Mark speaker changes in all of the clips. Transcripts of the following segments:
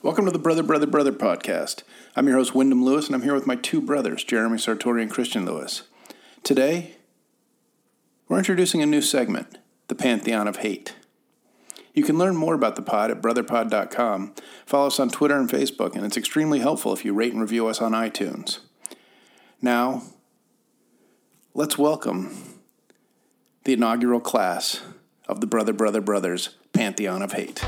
Speaker 1: Welcome to the Brother, Brother, Brother podcast. I'm your host, Wyndham Lewis, and I'm here with my two brothers, Jeremy Sartori and Christian Lewis. Today, we're introducing a new segment, the Pantheon of Hate. You can learn more about the pod at brotherpod.com. Follow us on Twitter and Facebook, and it's extremely helpful if you rate and review us on iTunes. Now, let's welcome the inaugural class of the Brother, Brother, Brothers Pantheon of Hate.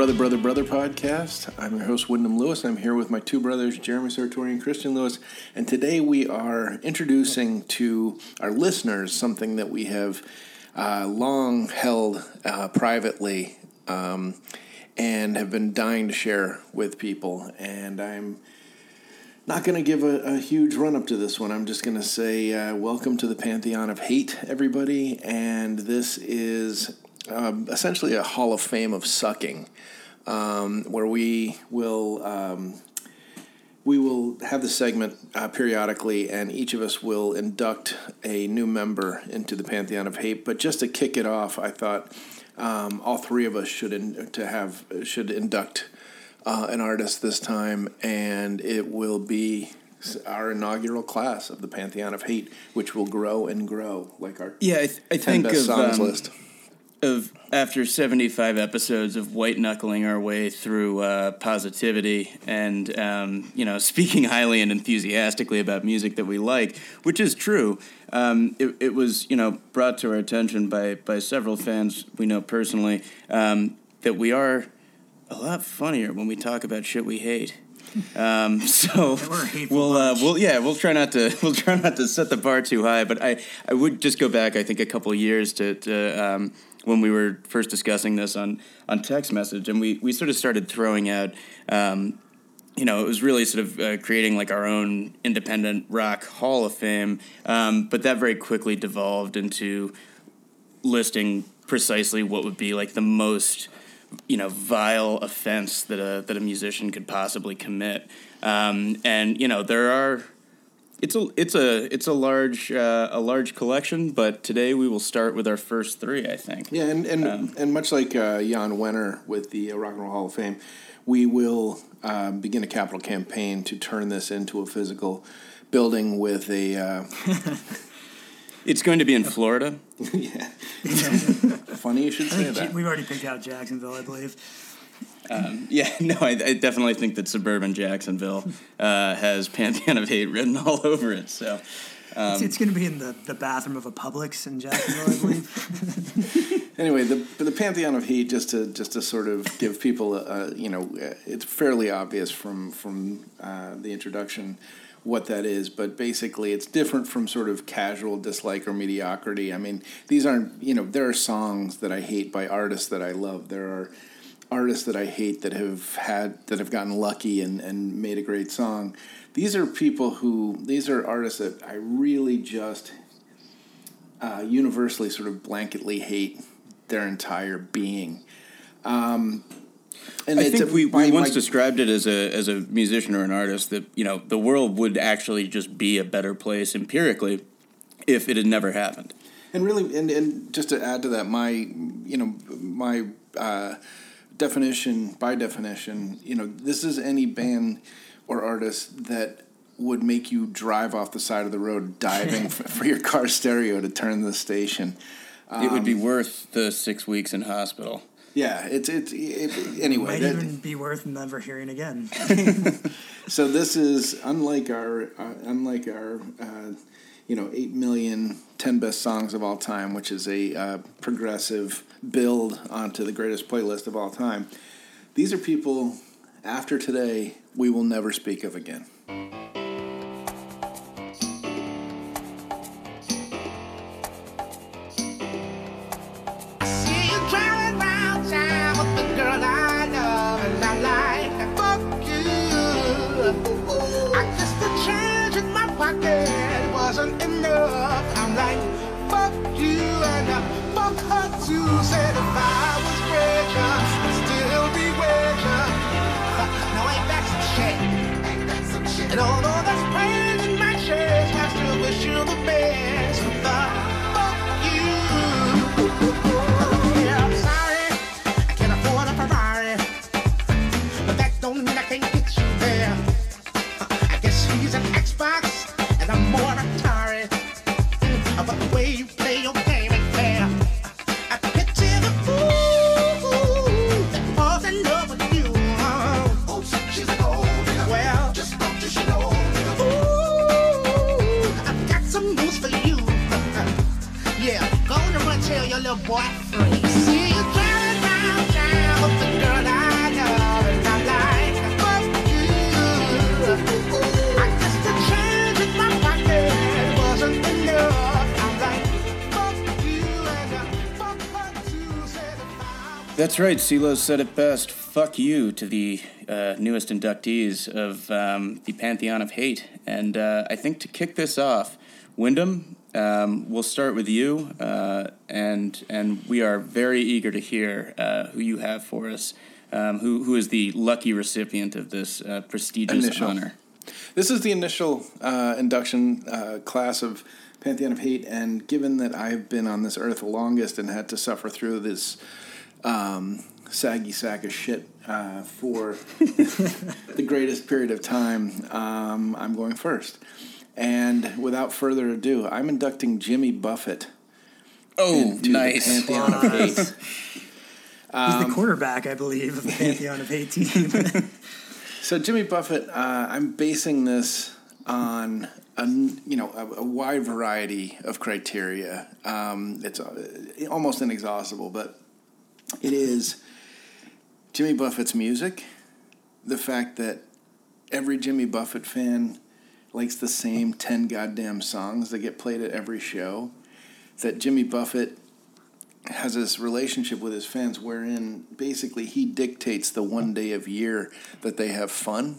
Speaker 1: Brother, Brother, Brother podcast. I'm your host, Wyndham Lewis. I'm here with my two brothers, Jeremy Sartori and Christian Lewis. And today we are introducing to our listeners something that we have uh, long held uh, privately um, and have been dying to share with people. And I'm not going to give a, a, huge run up to this one. I'm just going to say, uh, welcome to the Pantheon of Hate, everybody. And this is um, essentially a hall of fame of sucking, um, where we will um, we will have the segment uh, periodically, and each of us will induct a new member into the pantheon of hate. But just to kick it off, I thought um, all three of us should in, to have should induct uh, an artist this time, and it will be our inaugural class of the Pantheon of Hate, which will grow and grow like our
Speaker 2: yeah. I, th- I think best of, songs um, list of after 75 episodes of white knuckling our way through uh, positivity and um, you know speaking highly and enthusiastically about music that we like, which is true. Um, it, it, was you know brought to our attention by by several fans we know personally um, that we are a lot funnier when we talk about shit we hate. Um, so we'll uh, we'll yeah we'll try not to we'll try not to set the bar too high. But I, I would just go back I think a couple years to to um, when we were first discussing this on on text message, and we we sort of started throwing out. Um, you know, it was really sort of uh, creating like our own independent rock hall of fame, um, but that very quickly devolved into listing precisely what would be like the most you know vile offense that a that a musician could possibly commit. Um, and you know there are it's a it's a it's a large uh, a large collection, but today we will start with our first three. I think.
Speaker 1: Yeah, and and, um, and much like uh, Jan Wenner with the uh, Rock and Roll Hall of Fame, we will uh, begin a capital campaign to turn this into a physical building with a. Uh,
Speaker 2: it's going to be in Florida.
Speaker 1: yeah. Funny you should say that.
Speaker 3: We've already picked out Jacksonville, I believe.
Speaker 2: Um, yeah, no, I, I, definitely think that suburban Jacksonville uh, has Pantheon of Hate written all over it. So.
Speaker 3: Um, it's, it's going to be in the, the bathroom of a Publix in Jacksonville, I believe.
Speaker 1: anyway, the the Pantheon of Hate, just to just to sort of give people, a, a you know, it's fairly obvious from from uh, the introduction what that is, but basically it's different from sort of casual dislike or mediocrity. I mean, these aren't you know there are songs that I hate by artists that I love. There are artists that I hate that have had that have gotten lucky and, and made a great song. These are people who these are artists that I really just uh, universally sort of blanketly hate their entire being. Um,
Speaker 2: and I think we, we once my, described it as a as a musician or an artist that you know the world would actually just be a better place empirically if it had never happened.
Speaker 1: And really, and, and just to add to that, my you know my uh, definition, by definition, you know, this is any band or artist that would make you drive off the side of the road diving for, for, your car stereo to turn the station.
Speaker 2: Um, it would be um, worth the six weeks in hospital.
Speaker 1: Yeah, it's it's it, anyway.
Speaker 3: It might that, even be worth never hearing again.
Speaker 1: so this is unlike our uh, unlike our uh, you know, 8 million 10 best songs of all time, which is a uh, progressive build onto the greatest playlist of all time. These are people, after today, we will never speak of again.
Speaker 4: Her
Speaker 2: That's right. CeeLo said it best. Fuck you to the uh, newest inductees of um, the Pantheon of Hate. And uh, I think to kick this off, Wyndham, um, we'll start with you. Uh, and and we are very eager to hear uh, who you have for us. Um, who, who is the lucky recipient of this uh, prestigious
Speaker 1: Initial.
Speaker 2: honor?
Speaker 1: This is the initial uh, induction uh, class of Pantheon of Hate, and given that I've been on this earth the longest and had to suffer through this um, saggy sack of shit uh, for the greatest period of time, um, I'm going first. And without further ado, I'm inducting Jimmy Buffett
Speaker 2: Oh,
Speaker 1: into
Speaker 2: nice.
Speaker 1: the Pantheon of Hate.
Speaker 3: He's the quarterback, I believe, of the Pantheon of Hate team.
Speaker 1: So Jimmy Buffett, uh, I'm basing this on a you know a, a wide variety of criteria. Um, it's uh, almost inexhaustible, but it is Jimmy Buffett's music, the fact that every Jimmy Buffett fan likes the same ten goddamn songs that get played at every show, that Jimmy Buffett has this relationship with his fans wherein basically he dictates the one day of year that they have fun.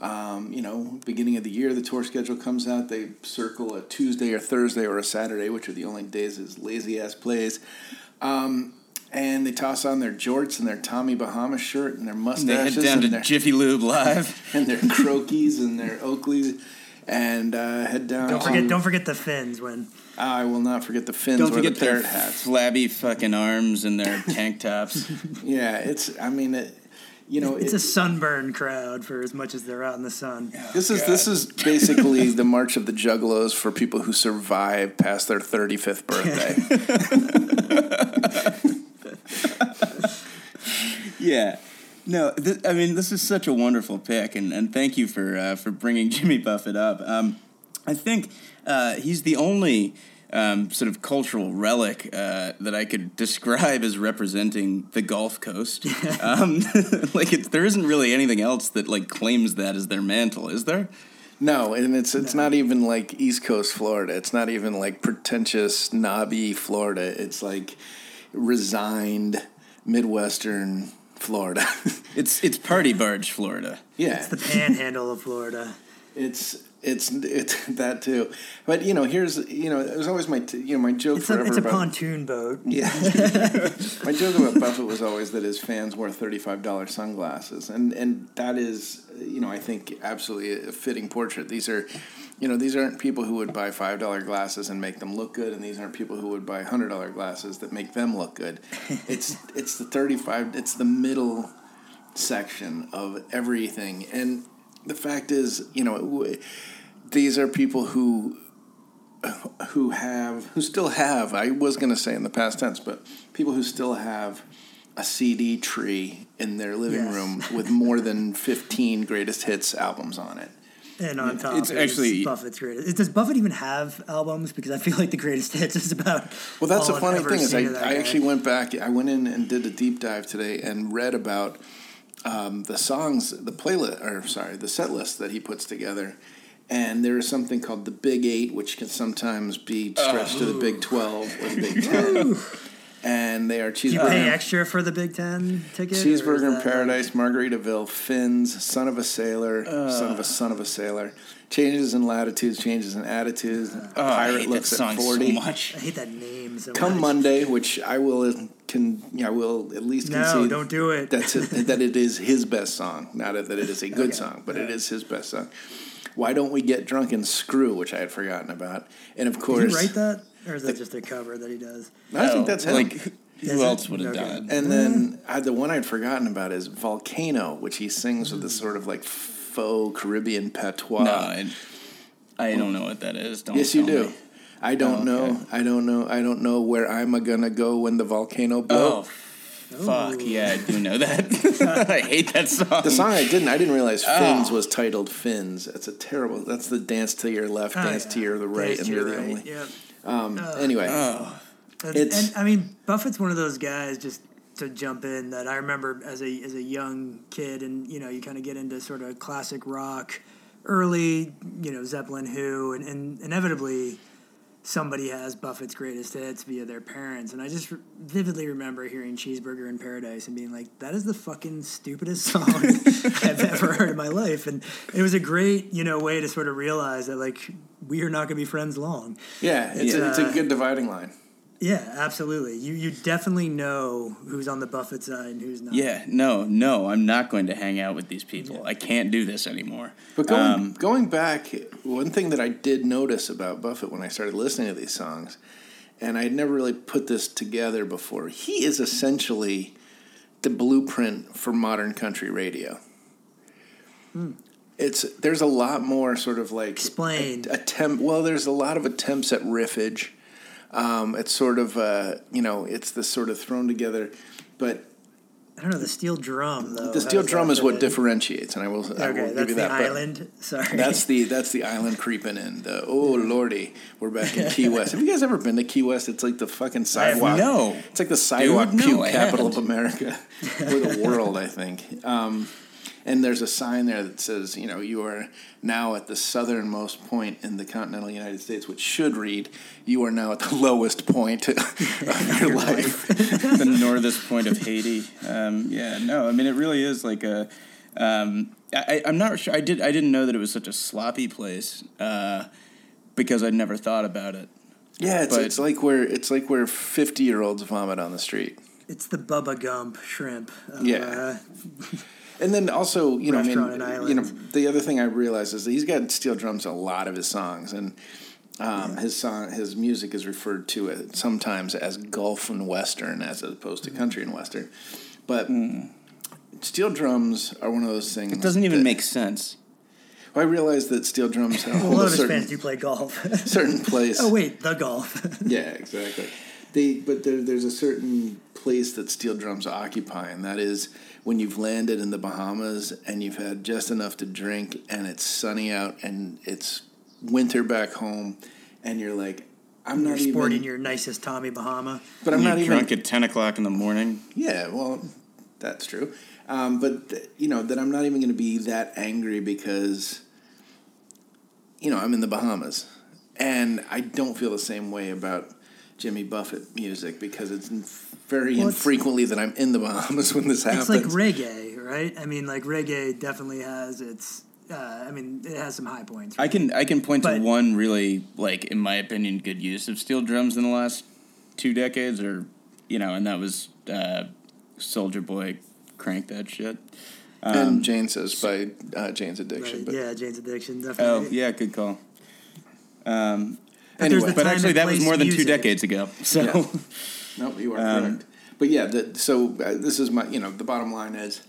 Speaker 1: Um, you know, beginning of the year, the tour schedule comes out. They circle a Tuesday or Thursday or a Saturday, which are the only days his lazy ass plays. Um, and they toss on their jorts and their Tommy Bahama shirt and their mustaches.
Speaker 2: They
Speaker 1: mustaches
Speaker 2: head down to
Speaker 1: and, their,
Speaker 2: Jiffy Lube Live.
Speaker 1: and their Croakies and their Oakleys and uh, head down.
Speaker 3: don't
Speaker 1: to-
Speaker 3: forget, don't forget the fins when
Speaker 1: I will not forget the fins
Speaker 2: Don't
Speaker 1: or
Speaker 2: forget
Speaker 1: the
Speaker 2: their
Speaker 1: hats.
Speaker 2: flabby fucking arms and their tank tops.
Speaker 1: Yeah, it's. I mean, it, you know,
Speaker 3: it's
Speaker 1: it-
Speaker 3: a sunburn crowd for as much as they're out in the sun.
Speaker 1: This is this is basically the March of the Juggalos for people who survive past their thirty fifth birthday.
Speaker 2: Yeah. No, th- I mean this is such a wonderful pick, and, and thank you for uh, for bringing Jimmy Buffett up. Um, I think uh, he's the only um, sort of cultural relic uh, that I could describe as representing the Gulf Coast. um, like it's, there isn't really anything else that like claims that as their mantle, is there?
Speaker 1: no, and it's it's not even like East Coast Florida. It's not even like pretentious snobby Florida. It's like resigned Midwestern Florida.
Speaker 2: It's it's Party Barge, Florida.
Speaker 1: yeah,
Speaker 3: It's the panhandle of Florida.
Speaker 1: it's it's it's that too. But you know, here's you know, it was always my t- you know my joke
Speaker 3: It's
Speaker 1: forever
Speaker 3: a, it's a
Speaker 1: about
Speaker 3: pontoon boat.
Speaker 1: Yeah. My joke about Buffett was always that his fans wore thirty-five dollars sunglasses, and and that is, you know, I think absolutely a fitting portrait. These are, you know, these aren't people who would buy five dollar glasses and make them look good, and these aren't people who would buy hundred dollar glasses that make them look good. It's it's the thirty-five. It's the middle section of everything, and the fact is, you know, w- these are people who who have who still have I was going to say in the past tense but people who still have a CD tree in their living
Speaker 3: Yes.
Speaker 1: room with more than 15 greatest hits albums on it.
Speaker 3: And on top,
Speaker 2: It's actually-
Speaker 3: Buffett's greatest. Does Buffett even have albums? Because I feel like the greatest hits is about.
Speaker 1: Well, that's the funny thing is I,
Speaker 3: seen of that
Speaker 1: I actually went back. I went in and did a deep dive today and read about um, the songs, the playlist, or sorry, the set list that he puts together. And there is something called the Big Eight, which can sometimes be stretched to the Big Twelve or the Big Ten. And they are
Speaker 3: cheeseburger. you pay
Speaker 1: cheeseburger.
Speaker 3: extra for the Big Ten ticket?
Speaker 1: Cheeseburger in
Speaker 3: that, like-
Speaker 1: Paradise, Margaritaville, Fins, Son of a Sailor, Son of a Son of a Sailor, Changes in Latitudes, Changes in Attitudes,
Speaker 2: oh, I
Speaker 1: Pirate
Speaker 2: hate
Speaker 1: Looks
Speaker 2: that song
Speaker 1: at 40.
Speaker 2: so much.
Speaker 3: I hate that name so
Speaker 1: Come
Speaker 3: much.
Speaker 1: Monday, which I will can yeah, I will at least
Speaker 3: No,
Speaker 1: concede
Speaker 3: don't do it.
Speaker 1: That's it, that it is his best song. Not that it is a good
Speaker 3: Okay,
Speaker 1: song, but it
Speaker 3: yeah.
Speaker 1: is his best song. Why don't we get drunk and screw, which I had forgotten about, and of
Speaker 3: Did
Speaker 1: course,
Speaker 3: you write that, or is that just a cover that he does?
Speaker 1: I think that's him.
Speaker 2: Like,
Speaker 3: Is
Speaker 2: who else would have
Speaker 3: Okay.
Speaker 2: done?
Speaker 1: And then uh, the one I'd forgotten about is Volcano, which he sings with this sort of like faux Caribbean patois.
Speaker 2: No, I, I don't know what that is. Don't
Speaker 1: yes, you
Speaker 2: tell
Speaker 1: do.
Speaker 2: me.
Speaker 1: I don't
Speaker 2: Oh,
Speaker 1: know.
Speaker 2: okay.
Speaker 1: I don't know. I don't know where I'm a gonna go when the volcano
Speaker 2: Oh,
Speaker 1: blows.
Speaker 2: fuck yeah, I do know that. I hate that song.
Speaker 1: The song I didn't. I didn't realize Fins
Speaker 2: Oh.
Speaker 1: was titled Fins. That's a terrible. That's the dance to your left,
Speaker 3: Oh,
Speaker 1: dance
Speaker 3: yeah.
Speaker 1: to your right,
Speaker 3: Dance
Speaker 1: and
Speaker 3: to
Speaker 1: you're
Speaker 3: your
Speaker 1: the
Speaker 3: right,
Speaker 1: only.
Speaker 3: Yeah.
Speaker 1: Um, anyway,
Speaker 2: Oh,
Speaker 3: And,
Speaker 1: It's-
Speaker 3: and I mean, Buffett's one of those guys just to jump in that I remember as a as a young kid, and you know, you kind of get into sort of classic rock, early, you know, Zeppelin, Who, and, and inevitably somebody has Buffett's greatest hits via their parents, and I just vividly remember hearing Cheeseburger in Paradise and being like, "That is the fucking stupidest song I've ever heard in my life," and it was a great, you know, way to sort of realize that like we are not going to be friends long.
Speaker 1: yeah, it's a, it's a
Speaker 3: Uh,
Speaker 1: good dividing line.
Speaker 3: Yeah, absolutely. You you definitely know who's on the Buffett side and who's not.
Speaker 2: yeah, no, no, I'm not going to hang out with these people. I can't do this anymore.
Speaker 1: But going
Speaker 2: Um,
Speaker 1: going back, one thing that I did notice about Buffett when I started listening to these songs, and I had never really put this together before, he is essentially the blueprint for modern country radio. It's there's a lot more sort of like
Speaker 3: Explain.
Speaker 1: attempt. Well, there's a lot of attempts at riffage. Um, it's sort of uh, you know it's the sort of thrown together, but
Speaker 3: I don't know the steel drum though.
Speaker 1: the steel drum is what
Speaker 3: in?
Speaker 1: differentiates, and I will I will give
Speaker 3: that's
Speaker 1: you
Speaker 3: the
Speaker 1: that. but-
Speaker 3: island. Sorry.
Speaker 1: that's the that's the island creeping in. The oh lordy, we're back in Key West. Have you guys ever been to Key West? It's like the fucking sidewalk.
Speaker 2: no.
Speaker 1: it's like the sidewalk
Speaker 2: no,
Speaker 1: puke capital of. America or the world, I think. Um, and there's a sign there that says, you know, you are now at the southernmost point in the continental United States, which should read, you are now at the lowest point of your life.
Speaker 2: the northest point of Haiti. Um, yeah, no, I mean it really is like a. Um, I, I'm not sure. I did. I didn't know that it was such a sloppy place uh, because I'd never thought about it.
Speaker 1: Yeah, it's,
Speaker 2: But-
Speaker 1: it's like where it's like where fifty year olds vomit on the street.
Speaker 3: it's the Bubba Gump shrimp. of,
Speaker 1: Yeah. And then also, you know, I mean, you know, the other thing I realized is that he's got steel drums in a lot of his songs, and um, his song, his music is referred to it sometimes as Gulf and Western, as opposed to country and Western. But steel drums are one of those things.
Speaker 2: It doesn't even make sense.
Speaker 1: I realized that steel drums have
Speaker 3: a lot of his
Speaker 1: certain
Speaker 3: fans do play golf.
Speaker 1: certain place.
Speaker 3: oh wait, the golf.
Speaker 1: Yeah, exactly. They, but there, there's a certain place that steel drums occupy, and that is when you've landed in the Bahamas and you've had just enough to drink, and it's sunny out, and it's winter back home, and you're like, I'm
Speaker 3: You're
Speaker 1: not
Speaker 3: sporting
Speaker 1: even.
Speaker 3: your nicest Tommy Bahama.
Speaker 1: but I'm
Speaker 2: You're
Speaker 1: not even.
Speaker 2: drunk at ten o'clock in the morning.
Speaker 1: Yeah, well, that's true. Um, but th- you know that I'm not even going to be that angry because you know I'm in the Bahamas, and I don't feel the same way about Jimmy Buffett music because it's very
Speaker 3: Well,
Speaker 1: infrequently that I'm in the Bahamas when this happens.
Speaker 3: It's like reggae, right? I mean, like reggae definitely has its. Uh, I mean, it has some high points.
Speaker 2: I can I can point
Speaker 3: But-
Speaker 2: to one really like in my opinion good use of steel drums in the last two decades, or you know, and that was uh, Soulja Boy, crank that shit.
Speaker 1: and Jane says by uh, Jane's Addiction.
Speaker 3: Right,
Speaker 1: But
Speaker 3: yeah, Jane's Addiction
Speaker 2: Oh yeah, good call. Um,
Speaker 3: But
Speaker 1: Anyway.
Speaker 3: the
Speaker 2: but actually, that was more than two decades ago. So
Speaker 1: Yeah. No, you are
Speaker 2: Um,
Speaker 1: correct. But yeah, the, so uh, this is my, you know, the bottom line is,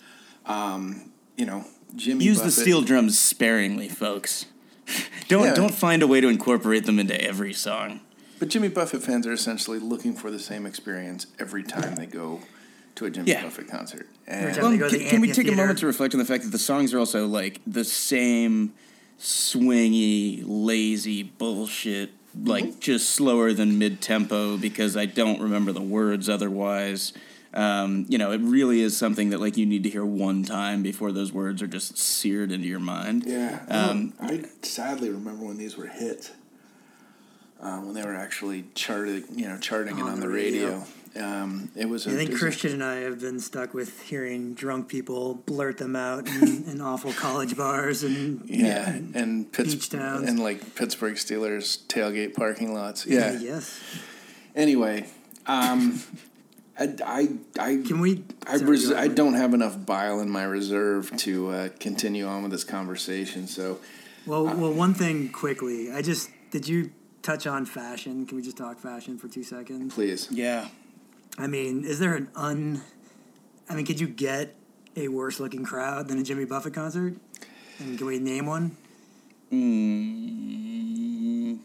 Speaker 1: um, you know, Jimmy
Speaker 2: use the steel drums sparingly, folks. don't
Speaker 1: Yeah.
Speaker 2: don't find a way to incorporate them into every song.
Speaker 1: But Jimmy Buffett fans are essentially looking for the same experience every time they go to a Jimmy
Speaker 2: Yeah.
Speaker 1: Buffett concert.
Speaker 3: Every
Speaker 1: And
Speaker 3: time they go to
Speaker 2: can,
Speaker 3: the
Speaker 2: can we take a moment to reflect on the fact that the songs are also like the same swingy, lazy bullshit, like just slower than mid tempo because I don't remember the words otherwise. Um, you know, it really is something that like you need to hear one time before those words are just seared into your mind.
Speaker 1: yeah,
Speaker 2: Um,
Speaker 1: I sadly remember when these were hits, uh, when they were actually charted, you know, charting it
Speaker 3: On
Speaker 1: on
Speaker 3: the
Speaker 1: the radio.
Speaker 3: radio.
Speaker 1: Um, it was. A,
Speaker 3: I think
Speaker 1: it a-
Speaker 3: Christian and I have been stuck with hearing drunk people blurt them out in, in awful college bars and
Speaker 1: yeah, and Pitts-
Speaker 3: beach towns.
Speaker 1: and like Pittsburgh Steelers tailgate parking lots. Yeah.
Speaker 3: yes.
Speaker 1: Anyway, um, I, I, I
Speaker 3: Can we?
Speaker 1: I, res- I don't have enough bile in my reserve to uh, continue on with this conversation. So
Speaker 3: Well, well, one thing quickly. I just did you touch on fashion? Can we just talk fashion for two seconds?
Speaker 1: please,
Speaker 2: Yeah.
Speaker 3: I mean, is there an un? I mean, could you get a worse looking crowd than a Jimmy Buffett concert? And can we name one?
Speaker 2: Mm,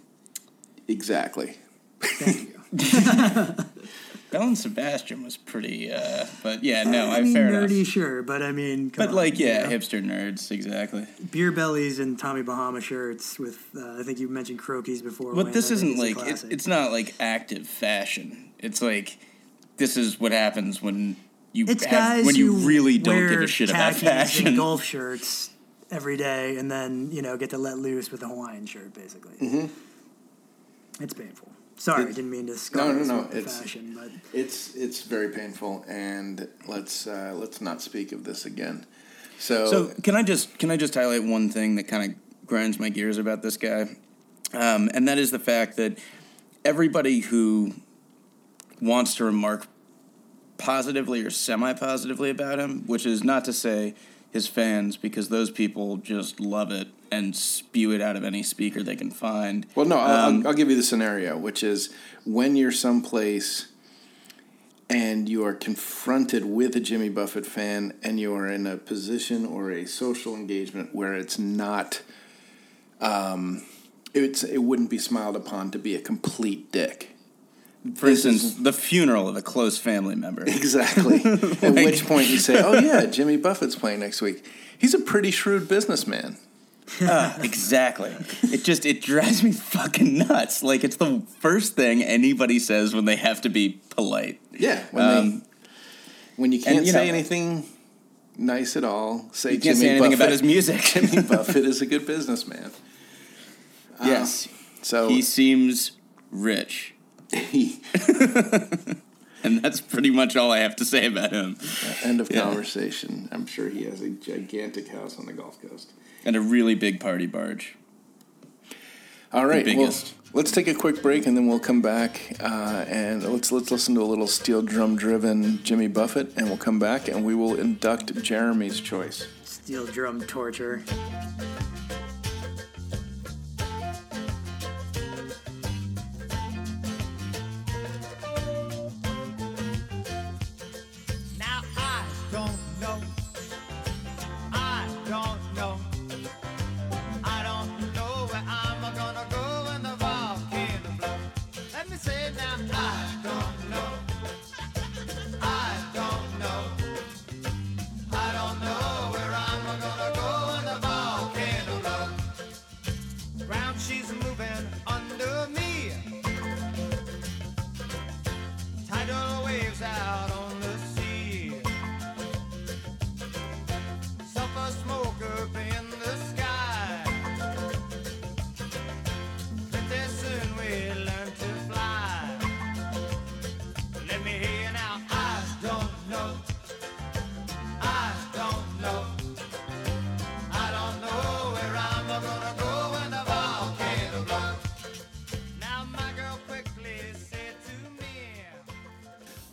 Speaker 1: exactly.
Speaker 3: Thank you.
Speaker 2: Belle and Sebastian was pretty, uh, but yeah, no,
Speaker 3: I
Speaker 2: I,
Speaker 3: mean,
Speaker 2: fair
Speaker 3: nerdy,
Speaker 2: enough.
Speaker 3: sure, but I mean,
Speaker 2: But
Speaker 3: on,
Speaker 2: like,
Speaker 3: you
Speaker 2: yeah,
Speaker 3: know?
Speaker 2: hipster nerds, exactly.
Speaker 3: beer bellies and Tommy Bahama shirts with. Uh, I think you mentioned Croakies before.
Speaker 2: But
Speaker 3: Wayne.
Speaker 2: this isn't like it, it's not like active fashion. It's like this is what happens when you
Speaker 3: It's
Speaker 2: have, when you really don't give a shit about fashion.
Speaker 3: and golf shirts every day, and then you know get to let loose with a Hawaiian shirt, basically. Mm-hmm. It's painful. Sorry, I didn't mean to
Speaker 1: No, no, no, it's-
Speaker 3: fashion, but
Speaker 1: It's it's very painful, and let's uh, let's not speak of this again. So,
Speaker 2: So can I just can I just highlight one thing that kind of grinds my gears about this guy, um, and that is the fact that everybody who wants to remark positively or semi-positively about him, which is not to say his fans, because those people just love it and spew it out of any speaker they can find.
Speaker 1: well, no, I'll,
Speaker 2: Um,
Speaker 1: I'll, I'll give you the scenario, which is when you're someplace and you are confronted with a Jimmy Buffett fan, and you are in a position or a social engagement where it's not, um, it's it wouldn't be smiled upon to be a complete dick.
Speaker 2: For instance, the funeral of a close family member.
Speaker 1: Exactly. At which point you say, "Oh yeah, Jimmy Buffett's playing next week. He's a pretty shrewd businessman."
Speaker 2: Ah, exactly. It just it drives me fucking nuts. Like it's the first thing anybody says when they have to be polite.
Speaker 1: Yeah. When,
Speaker 2: Um,
Speaker 1: they, when you can't
Speaker 2: you
Speaker 1: say
Speaker 2: know-
Speaker 1: anything nice at all, say
Speaker 2: You can't
Speaker 1: Jimmy
Speaker 2: say anything
Speaker 1: Buffett.
Speaker 2: about his music.
Speaker 1: Jimmy Buffett is a good businessman.
Speaker 2: yes.
Speaker 1: So
Speaker 2: He seems rich.
Speaker 1: He,
Speaker 2: And that's pretty much all I have to say about him.
Speaker 1: end of
Speaker 2: Yeah.
Speaker 1: conversation. I'm sure he has a gigantic house on the Gulf Coast.
Speaker 2: And a really big party barge.
Speaker 1: All right, well,
Speaker 2: biggest.
Speaker 1: let's take a quick break and then we'll come back uh, and let's let's listen to a little steel drum driven Jimmy Buffett and we'll come back and we will induct Jeremy's choice.
Speaker 3: steel drum torture.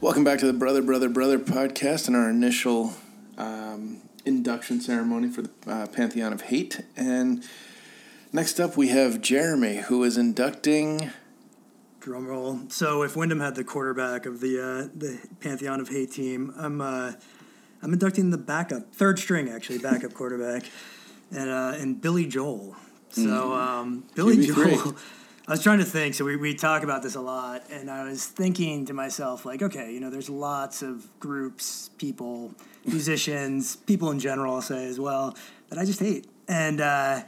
Speaker 1: Welcome back to the Brother, Brother, Brother podcast and our initial um, induction ceremony for the uh, Pantheon of Hate. And next up, we have Jeremy, who is inducting.
Speaker 3: Drum roll. So if Wyndham had the quarterback of the uh, the Pantheon of Hate team, I'm uh, I'm inducting the backup, third string actually, backup quarterback, and uh, and Billy Joel. So um, Billy
Speaker 1: QB3.
Speaker 3: Joel. I was trying to think. So we, we talk about this a lot, and I was thinking to myself, like, okay, you know, there's lots of groups, people, musicians, people in general, I'll say as well, that I just hate, and. Uh,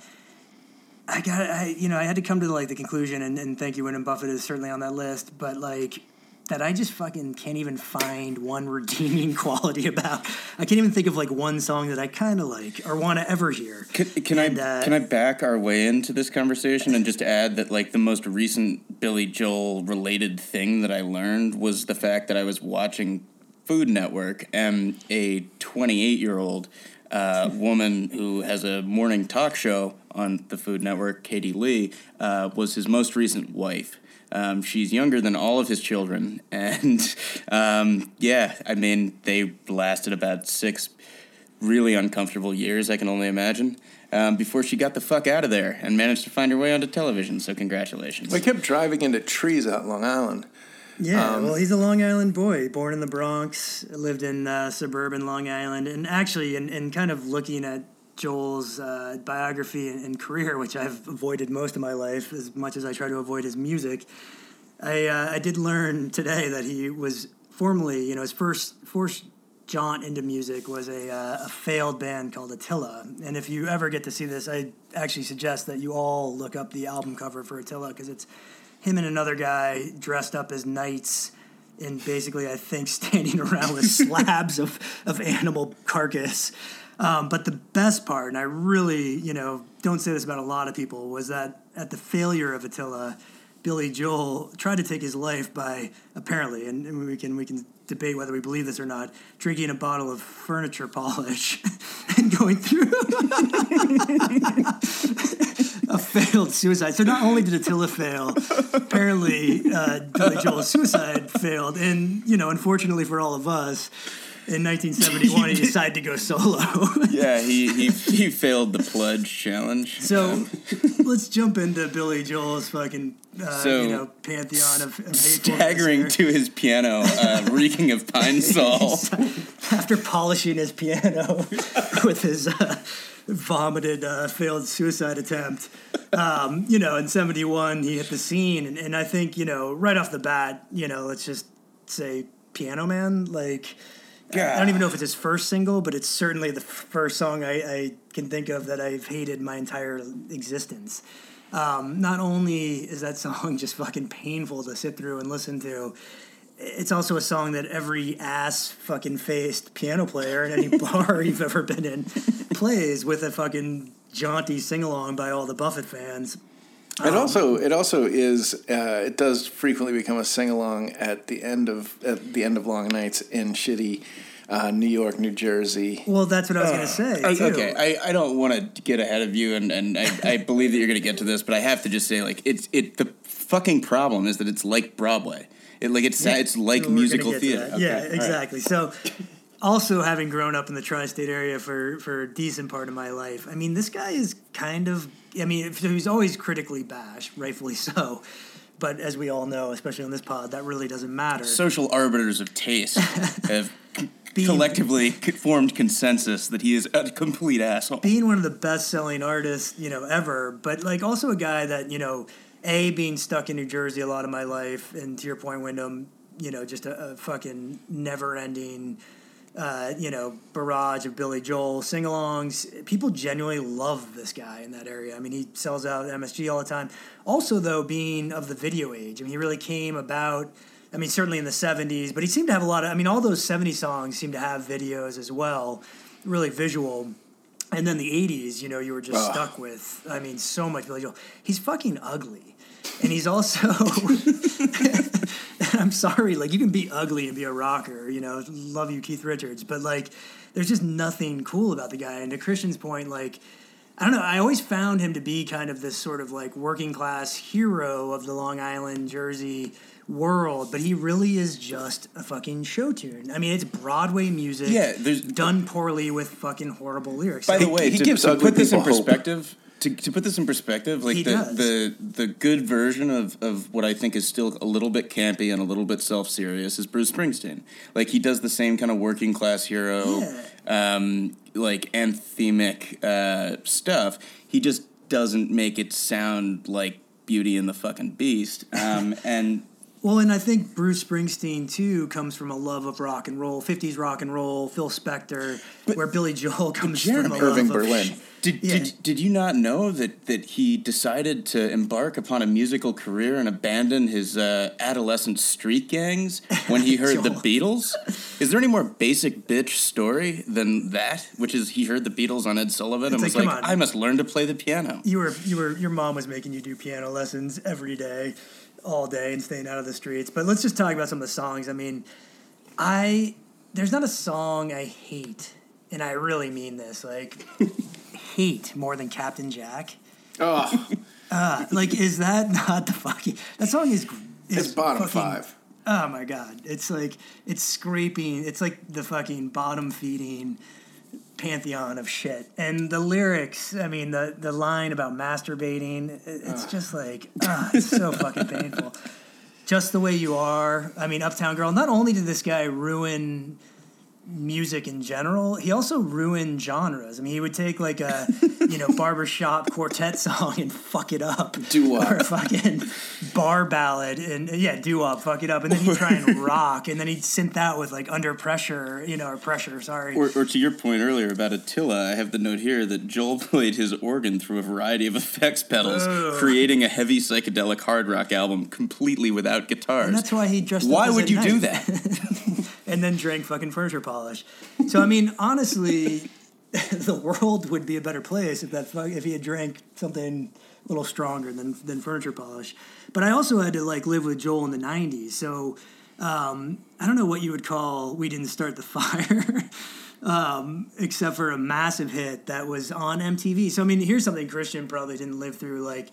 Speaker 3: I got I you know I had to come to like the conclusion and, and thank you Wyndham Buffett is certainly on that list but like that I just fucking can't even find one redeeming quality about. I can't even think of like one song that I kind of like or want to ever hear.
Speaker 2: Can, can
Speaker 3: And,
Speaker 2: I
Speaker 3: uh,
Speaker 2: can I back our way into this conversation and just add that like the most recent Billy Joel related thing that I learned was the fact that I was watching Food Network and a 28 year old uh, woman who has a morning talk show on the Food Network, Katie Lee, uh, was his most recent wife. Um, she's younger than all of his children, and um, yeah, I mean they lasted about six really uncomfortable years, I can only imagine, um, before she got the fuck out of there and managed to find her way onto television. So, congratulations.
Speaker 1: We kept driving into trees out Long Island.
Speaker 3: Yeah,
Speaker 1: Um,
Speaker 3: well, he's a Long Island boy, born in the Bronx, lived in uh, suburban Long Island, and actually, in, in kind of looking at Joel's uh, biography and, and career, which I've avoided most of my life, as much as I try to avoid his music, I uh, I did learn today that he was formerly, you know, his first first jaunt into music was a, uh, a failed band called Attila, and if you ever get to see this, I actually suggest that you all look up the album cover for Attila because it's him and another guy dressed up as knights and basically I think standing around with slabs of, of animal carcass. Um, but the best part, and I really, you know, don't say this about a lot of people, was that at the failure of Attila, Billy Joel tried to take his life by apparently, and, and we can we can debate whether we believe this or not, drinking a bottle of furniture polish and going through a failed suicide. So not only did Attila fail, apparently uh, Billy Joel's suicide failed, and you know, unfortunately for all of us, in 1971 he decided to go solo.
Speaker 2: yeah, he, he, he failed the pledge challenge.
Speaker 3: so let's jump into Billy Joel's fucking uh,
Speaker 2: So,
Speaker 3: you know pantheon of, of
Speaker 2: Staggering to his piano, uh, reeking of pine sol.
Speaker 3: after polishing his piano with his uh, vomited uh, failed suicide attempt. Um, you know, in '71 he hit the scene, and, and I think you know right off the bat, you know, let's just say Piano Man, like. I don't even know if it's his first single, but it's certainly the first song I, I can think of that I've hated my entire existence. Um, not only is that song just fucking painful to sit through and listen to, it's also a song that every ass fucking faced piano player in any bar you've ever been in plays with a fucking jaunty sing along by all the Buffett fans.
Speaker 1: It also it also is uh, it does frequently become a sing along at the end of at the end of long nights in shitty uh, New York, New Jersey.
Speaker 3: Well, that's what I was gonna say.
Speaker 2: I-
Speaker 3: too.
Speaker 2: okay, I, I don't want to get ahead of you, and, and I, I believe that you're going to get to this, but I have to just say, like, it's it. The fucking problem is that it's like Broadway. It like it's it's like
Speaker 3: We're
Speaker 2: musical theater. Okay,
Speaker 3: yeah,
Speaker 2: all right.
Speaker 3: exactly. So, also having grown up in the tri-state area for for a decent part of my life, I mean, this guy is kind of. I mean, he's always critically bashed, rightfully so. But as we all know, especially on this pod, that really doesn't matter.
Speaker 2: Social arbiters of taste have
Speaker 3: Being-
Speaker 2: collectively formed consensus that he is a complete asshole.
Speaker 3: being one of the best-selling artists, you know, ever, but like also a guy that you know, a being stuck in New Jersey a lot of my life, and to your point, Wyndham, you know, just a, a fucking never-ending, uh, you know, barrage of Billy Joel sing-alongs. People genuinely love this guy in that area. I mean, he sells out MSG all the time. Also, though, being of the video age, I mean, he really came about. I mean, certainly in the '70s, but he seemed to have a lot of. I mean, all those '70s songs seem to have videos as well, really visual. And then the '80s, you know, you were just
Speaker 1: Ugh.
Speaker 3: stuck with. I mean, so much Billy Joel. He's fucking ugly, and he's also. I'm sorry, like you can be ugly and be a rocker, you know. Love you, Keith Richards, but like, there's just nothing cool about the guy. And to Christian's point, like, I don't know. I always found him to be kind of this sort of like working class hero of the Long Island, Jersey world, but he really is just a fucking show tune. I mean, it's Broadway music,
Speaker 2: Yeah, there's-
Speaker 3: done poorly with fucking horrible lyrics.
Speaker 2: By the way,
Speaker 1: he
Speaker 2: to,
Speaker 1: gives
Speaker 2: to put this in
Speaker 1: perspective. hope.
Speaker 2: To, to put this in perspective, like
Speaker 3: He
Speaker 2: the, the the good version of, of what I think is still a little bit campy and a little bit self serious is Bruce Springsteen. Like he does the same kind of working class hero, um, like anthemic uh, stuff. He just doesn't make it sound like Beauty and the fucking Beast. Um, and
Speaker 3: Well, and I think Bruce Springsteen too comes from a love of rock and roll, '50s rock and roll, Phil Spector, where Billy Joel comes from a
Speaker 1: Irving
Speaker 3: of
Speaker 1: Berlin.
Speaker 2: Did,
Speaker 3: Yeah.
Speaker 2: did, did you not know that, that he decided to embark upon a musical career and abandon his uh, adolescent street gangs when he heard the Beatles? Is there any more basic bitch story than that? Which is he heard the Beatles on Ed Sullivan and
Speaker 3: It's
Speaker 2: was
Speaker 3: like,
Speaker 2: like,
Speaker 3: on.
Speaker 2: I must learn to play the piano.
Speaker 3: you were you were your mom was making you do piano lessons every day, all day, and staying out of the streets. But let's just talk about some of the songs. I mean, I there's not a song I hate, and I really mean this. Like hate more than Captain Jack.
Speaker 1: Oh,
Speaker 3: Uh, like, is that not the fucking that song is? is
Speaker 1: it's bottom
Speaker 3: fucking-
Speaker 1: five.
Speaker 3: Oh my god! It's like it's scraping. It's like the fucking bottom feeding pantheon of shit. And the lyrics. I mean, the the line about masturbating. it- It's just like ah, it's so fucking painful. Just the way you are. I mean, Uptown Girl. Not only did this guy ruin music in general, he also ruined genres. I mean, he would take like a you know barbershop quartet song and fuck it up,
Speaker 1: Doo-wop.
Speaker 3: or a fucking bar ballad, and yeah, doo wop, fuck it up, and then he'd try and rock, and then he'd synth that with like under pressure, you know, or pressure. Sorry.
Speaker 2: Or, or to your point earlier about Attila, I have the note here that Joel played his organ through a variety of effects pedals,
Speaker 3: Ugh.
Speaker 2: creating a heavy psychedelic hard rock album completely without guitars.
Speaker 3: and that's why he dressed. up
Speaker 2: Why would you do that?
Speaker 3: And then drank fucking furniture polish. So I mean, honestly, the world would be a better place if that if he had drank something a little stronger than than furniture polish. But I also had to like live with Joel in the '90s, so um, I don't know what you would call "We Didn't Start the Fire." Um, except for a massive hit that was on MTV. So I mean, here's something Christian probably didn't live through. Like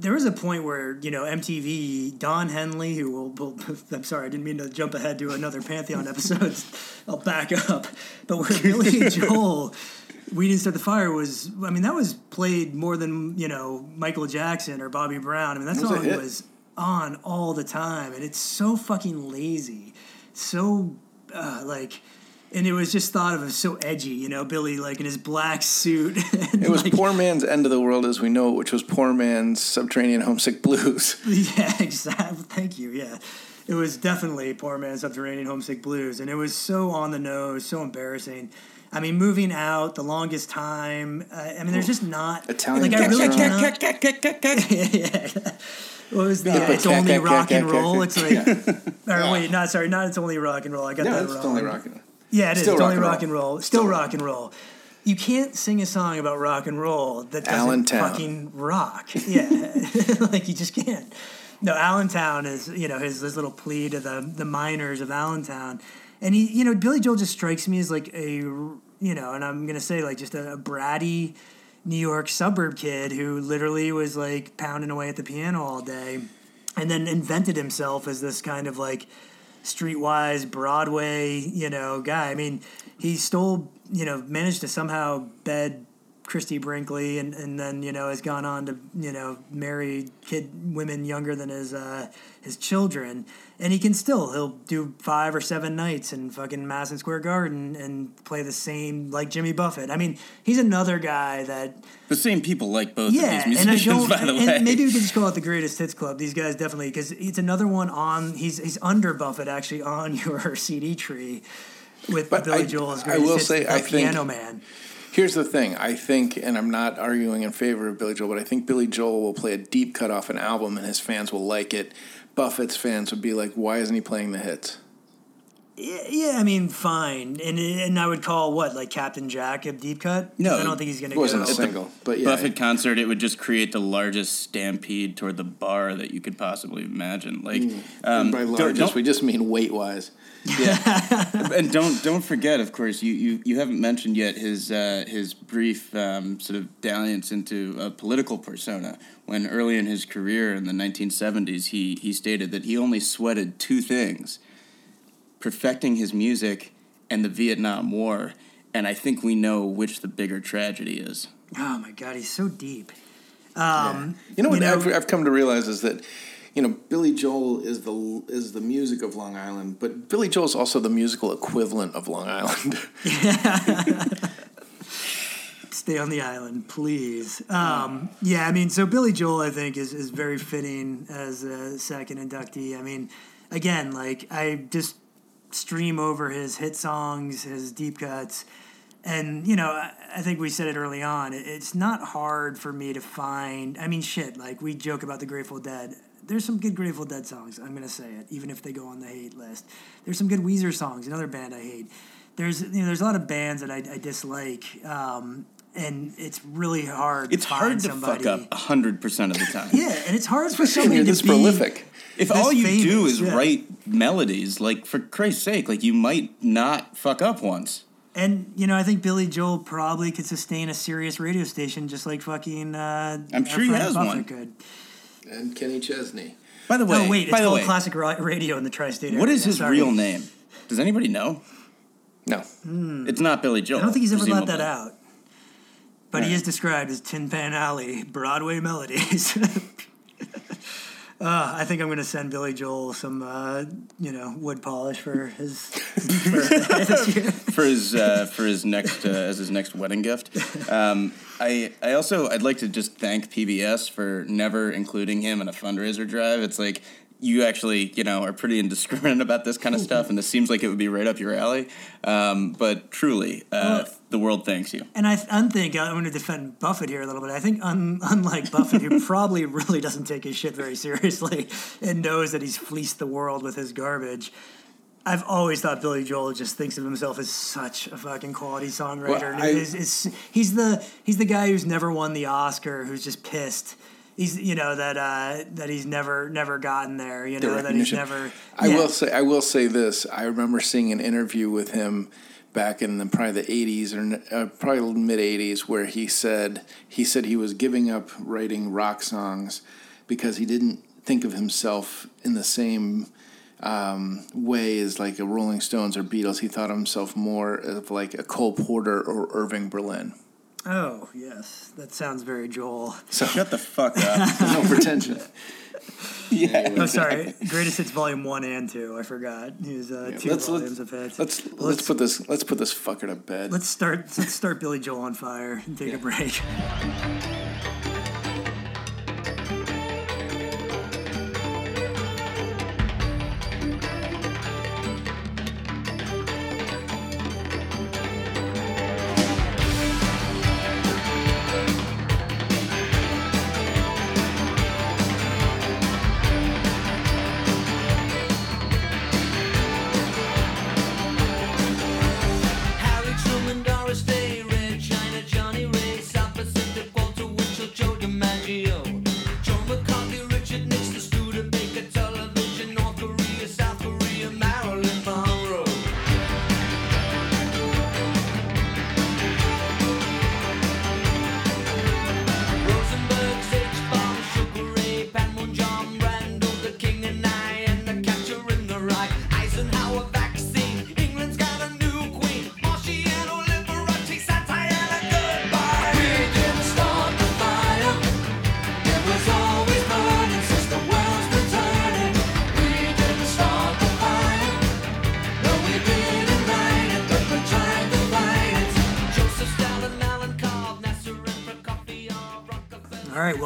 Speaker 3: there was a point where you know MTV, Don Henley, who will, will I'm sorry, I didn't mean to jump ahead to another Pantheon episode. I'll back up, but where Billy Joel, we didn't start the fire was. I mean, that was played more than you know Michael Jackson or Bobby Brown. I mean, that
Speaker 1: was
Speaker 3: song was on all the time, and it's so fucking lazy, so uh, like. And it was just thought of as so edgy, you know, Billy like in his black suit.
Speaker 1: It was
Speaker 3: like,
Speaker 1: poor man's end of the world as we know it, which was poor man's subterranean homesick blues.
Speaker 3: Yeah, exactly. Thank you. Yeah. It was definitely Poor Man's Subterranean Homesick Blues, and it was so on the nose, so embarrassing. I mean, moving out, the longest time. Uh, I mean, there's just not
Speaker 1: Italian
Speaker 3: Like I really
Speaker 1: restaurant.
Speaker 3: cannot. yeah. What was the?
Speaker 1: Yeah,
Speaker 3: it's only rock and roll.
Speaker 1: cack.
Speaker 3: It's like, or wait, not sorry, not it's only rock and roll. I got
Speaker 1: No,
Speaker 3: that
Speaker 1: it's only rock and rocking.
Speaker 3: Yeah, it is.
Speaker 1: Still
Speaker 3: only
Speaker 1: rock and
Speaker 3: rock and roll. Still rock and roll. You can't sing a song about rock and roll that doesn't
Speaker 1: Allentown.
Speaker 3: fucking rock. Yeah, like you just can't. No, Allentown is you know his his little plea to the the miners of Allentown, and he you know Billy Joel just strikes me as like a you know, and I'm gonna say like just a, bratty New York suburb kid who literally was like pounding away at the piano all day, and then invented himself as this kind of like streetwise Broadway, you know, guy. I mean, he stole, you know, managed to somehow bed Christie Brinkley and, and then, you know, has gone on to, you know, marry kid women younger than his uh his children. And he can still he'll do five or seven nights in fucking Madison Square Garden and play the same like Jimmy Buffett. I mean, he's another guy that
Speaker 2: the same people like both
Speaker 3: yeah,
Speaker 2: of these musicians.
Speaker 3: and I don't.
Speaker 2: by the
Speaker 3: and
Speaker 2: way.
Speaker 3: maybe we could just call it the greatest hits club. These guys definitely because it's another one on. He's he's under Buffett actually on your CD tree with
Speaker 1: But
Speaker 3: Billy
Speaker 1: I-
Speaker 3: Joel's
Speaker 1: I
Speaker 3: greatest
Speaker 1: will
Speaker 3: hits,
Speaker 1: say, I think-
Speaker 3: Piano Man.
Speaker 1: Here's the thing. I think, and I'm not arguing in favor of Billy Joel, but I think Billy Joel will play a deep cut off an album and his fans will like it. Buffett's fans would be like, why isn't he playing the hits?
Speaker 3: Yeah, yeah, I mean, fine, and and I would call what like Captain Jack a deep cut.
Speaker 2: No,
Speaker 3: I don't think he's gonna
Speaker 1: It wasn't
Speaker 3: go.
Speaker 1: a single, but yeah.
Speaker 2: Buffett concert, it would just create the largest stampede toward the bar that you could possibly imagine. Like, um,
Speaker 1: by largest,
Speaker 2: don't-
Speaker 1: we just mean weight wise.
Speaker 2: Yeah, and don't don't forget, of course, you, you, you haven't mentioned yet his uh, his brief um, sort of dalliance into a political persona. When early in his career in the 1970s, he he stated that he only sweated two things: perfecting his music and the Vietnam War. And I think we know which the bigger tragedy is.
Speaker 3: Oh my god, he's so deep. Um,
Speaker 1: You know what
Speaker 3: You know-
Speaker 1: I've, I've come to realize is that, you know, Billy Joel is the is the music of Long Island, but Billy Joel is also the musical equivalent of Long Island.
Speaker 3: stay on the island, please. Um, yeah, I mean, so Billy Joel, I think, is, is very fitting as a second inductee. I mean, again, like I just stream over his hit songs, his deep cuts. And you know, I, I think we said it early on. it- It's not hard for me to find. I mean, shit. Like we joke about the Grateful Dead. There's some good Grateful Dead songs. I'm gonna say it, even if they go on the hate list. There's some good Weezer songs. Another band I hate. There's you know, there's a lot of bands that I, I dislike, um, and it's really hard.
Speaker 2: It's
Speaker 3: to find
Speaker 2: hard to
Speaker 3: somebody.
Speaker 2: fuck up hundred percent of the time.
Speaker 3: Yeah, and it's hard for somebody
Speaker 1: you're
Speaker 3: to
Speaker 1: this
Speaker 3: be
Speaker 1: prolific.
Speaker 2: If all you do is
Speaker 3: yeah.
Speaker 2: write melodies, like for Christ's sake, like you might not fuck up once.
Speaker 3: And you know, I think Billy Joel probably could sustain a serious radio station just like fucking. Uh,
Speaker 2: I'm
Speaker 3: our
Speaker 2: sure he
Speaker 3: friend
Speaker 2: has
Speaker 3: Buffett
Speaker 2: one.
Speaker 3: Could.
Speaker 1: And Kenny Chesney.
Speaker 2: By the way,
Speaker 3: oh wait, it's
Speaker 2: by the way,
Speaker 3: Classic Radio in the tri-state
Speaker 2: what
Speaker 3: area.
Speaker 2: is his
Speaker 3: Sorry.
Speaker 2: real name? Does anybody know?
Speaker 1: No.
Speaker 2: It's not Billy Joel.
Speaker 3: I don't think he's ever let that out. But he is described as Tin Pan Alley, Broadway melodies. Uh, I think I'm going to send Billy Joel some, uh, you know, wood polish for his
Speaker 2: for his uh, for his next uh, as his next wedding gift. Um, I I also I'd like to just thank PBS for never including him in a fundraiser drive. It's like you actually you know are pretty indiscriminate about this kind of stuff, and this seems like it would be right up your alley. Um, but truly, uh, the world thanks you.
Speaker 3: And I th- I think I'm going to defend Buffett here a little bit. I think un- unlike Buffett, who probably really doesn't take his shit very seriously and knows that he's fleeced the world with his garbage. I've always thought Billy Joel just thinks of himself as such a fucking quality songwriter.
Speaker 1: Well,
Speaker 3: And
Speaker 1: I-
Speaker 3: it's- it's- he's the he's the guy who's never won the Oscar, who's just pissed. He's you know that uh, that he's never never gotten there. You
Speaker 1: the
Speaker 3: know that he's never.
Speaker 1: I
Speaker 3: yeah.
Speaker 1: will say I will say this. I remember seeing an interview with him back in the, probably the 80s or uh, probably mid 80s where he said he said he was giving up writing rock songs because he didn't think of himself in the same um, way as like a Rolling Stones or Beatles. He thought of himself more of like a Cole Porter or Irving Berlin.
Speaker 3: Oh yes, that sounds very Joel.
Speaker 1: So
Speaker 2: Shut the fuck up.
Speaker 1: no pretension.
Speaker 2: yeah.
Speaker 3: Oh, sorry. Greatest Hits Volume One and Two. I forgot. He was uh, two
Speaker 1: let's
Speaker 3: volumes
Speaker 1: let's,
Speaker 3: of hits.
Speaker 1: let's let's put this let's put this fucker to bed.
Speaker 3: Let's start. Let's start Billy Joel on fire and take a break.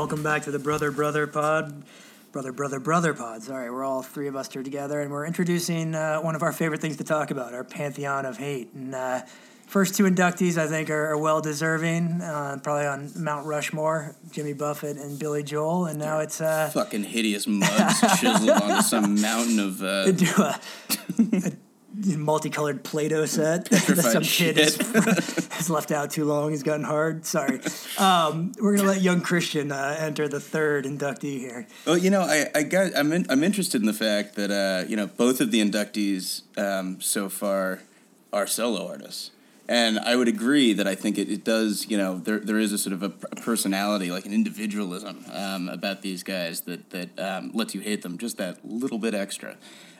Speaker 3: welcome back to the Brother Brother Pod. Brother Brother Brother Pod. Sorry, we're all three of us here together, and we're introducing uh, one of our favorite things to talk about, our pantheon of hate. And uh, first two inductees, I think, are, are well deserving. Uh, probably on Mount Rushmore, Jimmy Buffett and Billy Joel. And now it's uh,
Speaker 2: Fucking hideous mugs chiseled onto some mountain of uh,
Speaker 3: do a, a multicolored Play-Doh set that some kid has, has left out too long. He's gotten hard. Sorry. Um, we're gonna let young Christian uh, enter the third inductee here.
Speaker 2: Well, you know, I, I got I'm in, I'm interested in the fact that uh, you know both of the inductees um, so far are solo artists, and I would agree that I think it, it does you know there there is a sort of a, personality like an individualism um, about these guys that that um, lets you hate them just that little bit extra.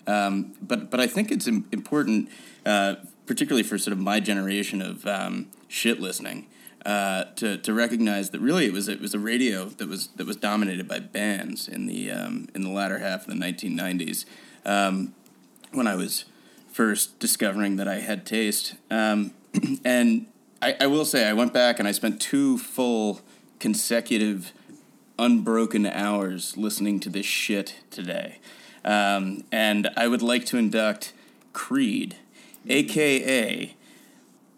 Speaker 2: Um, but but I think it's important, uh, particularly for sort of my generation of um, shit listening uh, to to recognize that really it was it was a radio that was that was dominated by bands in the um, in the latter half of the 1990s um, when I was first discovering that I had taste um, and I, I will say I went back and I spent two full consecutive unbroken hours listening to this shit today um, and I would like to induct Creed aka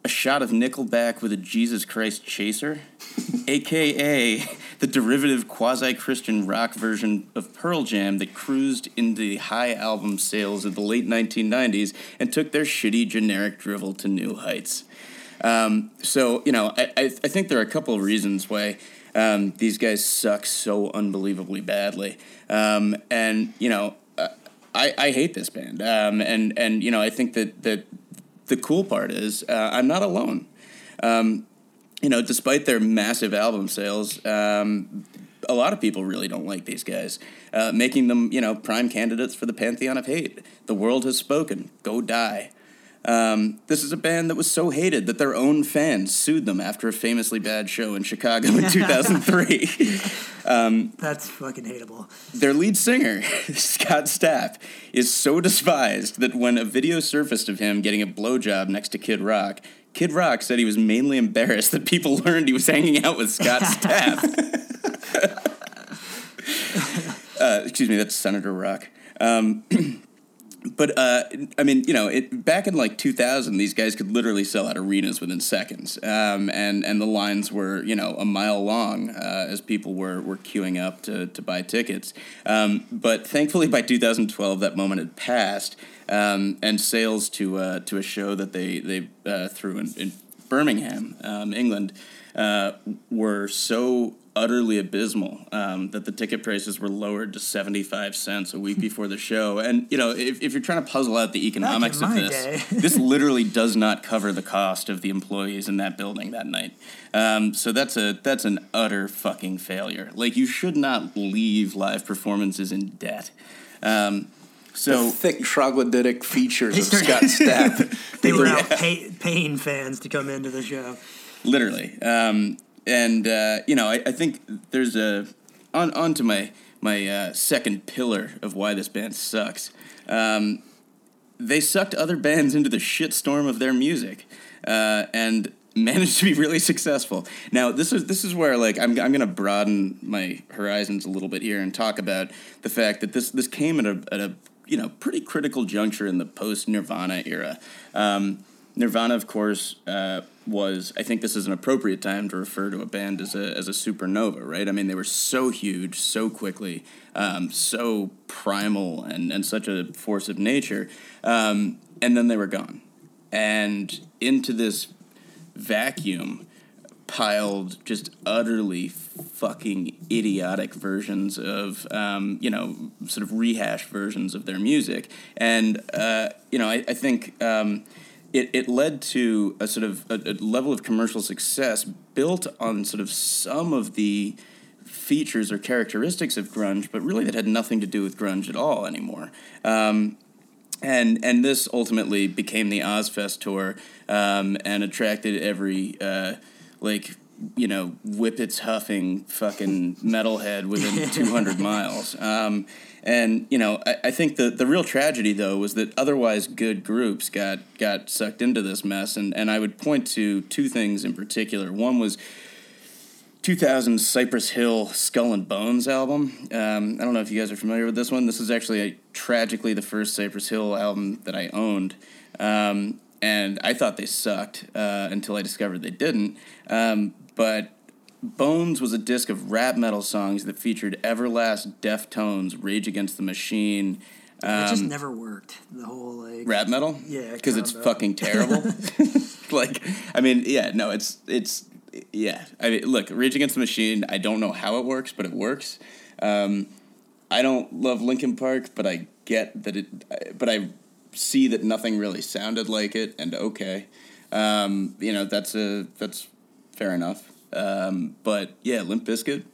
Speaker 2: a shot of Nickelback with a Jesus Christ chaser, aka the derivative quasi Christian rock version of Pearl Jam that cruised into the high album sales of the late 1990s and took their shitty generic drivel to new heights. Um, so, you know, I, I, I think there are a couple of reasons why um, these guys suck so unbelievably badly. Um, and, you know, I, I hate this band. Um, and, and, you know, I think that, that the cool part is uh, I'm not alone. Um, you know, despite their massive album sales, um, a lot of people really don't like these guys, uh, making them, you know, prime candidates for the pantheon of hate. The world has spoken. Go die. Um, this is a band that was so hated that their own fans sued them after a famously bad show in Chicago in 2003.
Speaker 3: That's fucking hateable.
Speaker 2: Their lead singer, Scott Stapp, is so despised that when a video surfaced of him getting a blowjob next to Kid Rock, Kid Rock said he was mainly embarrassed that people learned he was hanging out with Scott Stapp. uh, excuse me, that's Senator Rock. Um, but uh, I mean, you know, it, back in like 2000, these guys could literally sell out arenas within seconds, um, and and the lines were you know a mile long uh, as people were were queuing up to to buy tickets. Um, but thankfully, by 2012, that moment had passed, um, and sales to uh, to a show that they they uh, threw in, in Birmingham, um, England, uh, were so utterly abysmal um, that the ticket prices were lowered to 75 cents a week before the show. And, you know, if, if you're trying to puzzle out the economics of this, this literally does not cover the cost of the employees in that building that night. Um, so that's a that's an utter fucking failure. Like, you should not leave live performances in debt. Um, so
Speaker 1: Thick troglodytic features of Scott Stapp.
Speaker 3: They were out pay, paying fans to come into the show.
Speaker 2: literally um, and uh, you know I, I think there's a on on to my my uh, second pillar of why this band sucks. Um, they sucked other bands into the shitstorm of their music uh, and managed to be really successful. Now this is this is where like I'm, I'm gonna broaden my horizons a little bit here and talk about the fact that this this came at a, at a you know pretty critical juncture in the post Nirvana era. Um, Nirvana, of course, uh, was. I think this is an appropriate time to refer to a band as a as a supernova, right? I mean, they were so huge, so quickly, um, so primal, and and such a force of nature, um, and then they were gone, and into this vacuum piled just utterly fucking idiotic versions of um, you know sort of rehash versions of their music and uh, you know I, I think um, it, it led to a sort of a, a level of commercial success built on sort of some of the features or characteristics of grunge but really that had nothing to do with grunge at all anymore um, and and this ultimately became the Ozzfest tour, um, and attracted every uh, like you know whippets huffing fucking metalhead within 200 miles. Um, and you know, I, I think the the real tragedy though was that otherwise good groups got got sucked into this mess, and and I would point to two things in particular. One was 2000 Cypress Hill Skull and Bones album. Um, I don't know if you guys are familiar with this one. This is actually a, tragically the first Cypress Hill album that I owned. Um, and I thought they sucked uh, until I discovered they didn't. Um, but Bones was a disc of rap metal songs that featured Everlast, Deftones, Rage Against the Machine.
Speaker 3: It just
Speaker 2: Um,
Speaker 3: never worked. The whole like
Speaker 2: rap metal
Speaker 3: Yeah,
Speaker 2: because it's fucking terrible like i mean yeah no it's it's yeah i mean look rage against the machine i don't know how it works but it works um, i don't love linkin park but i get that it but i see that nothing really sounded like it and okay um, you know that's a that's fair enough um, but yeah limp Bizkit,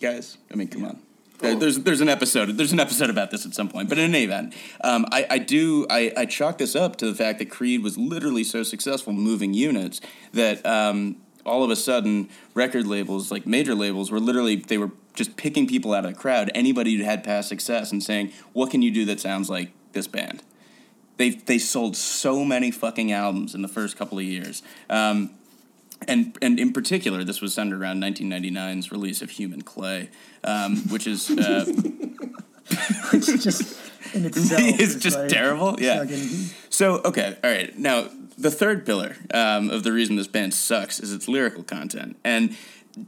Speaker 2: guys i mean come on there- There's there's an episode there's an episode about this at some point, but in any event, um, I I do I, I chalk this up to the fact that Creed was literally so successful moving units that um, all of a sudden record labels like major labels were literally they were just picking people out of the crowd, anybody who had past success, and saying what can you do that sounds like this band. They they sold so many fucking albums in the first couple of years. Um, and and in particular, this was centered around 1999's release of Human Clay, um, which is uh,
Speaker 3: it's just in itself.
Speaker 2: it's just
Speaker 3: like
Speaker 2: terrible. Yeah.
Speaker 3: fucking-
Speaker 2: So okay, all right. Now the third pillar um, of the reason this band sucks is its lyrical content. And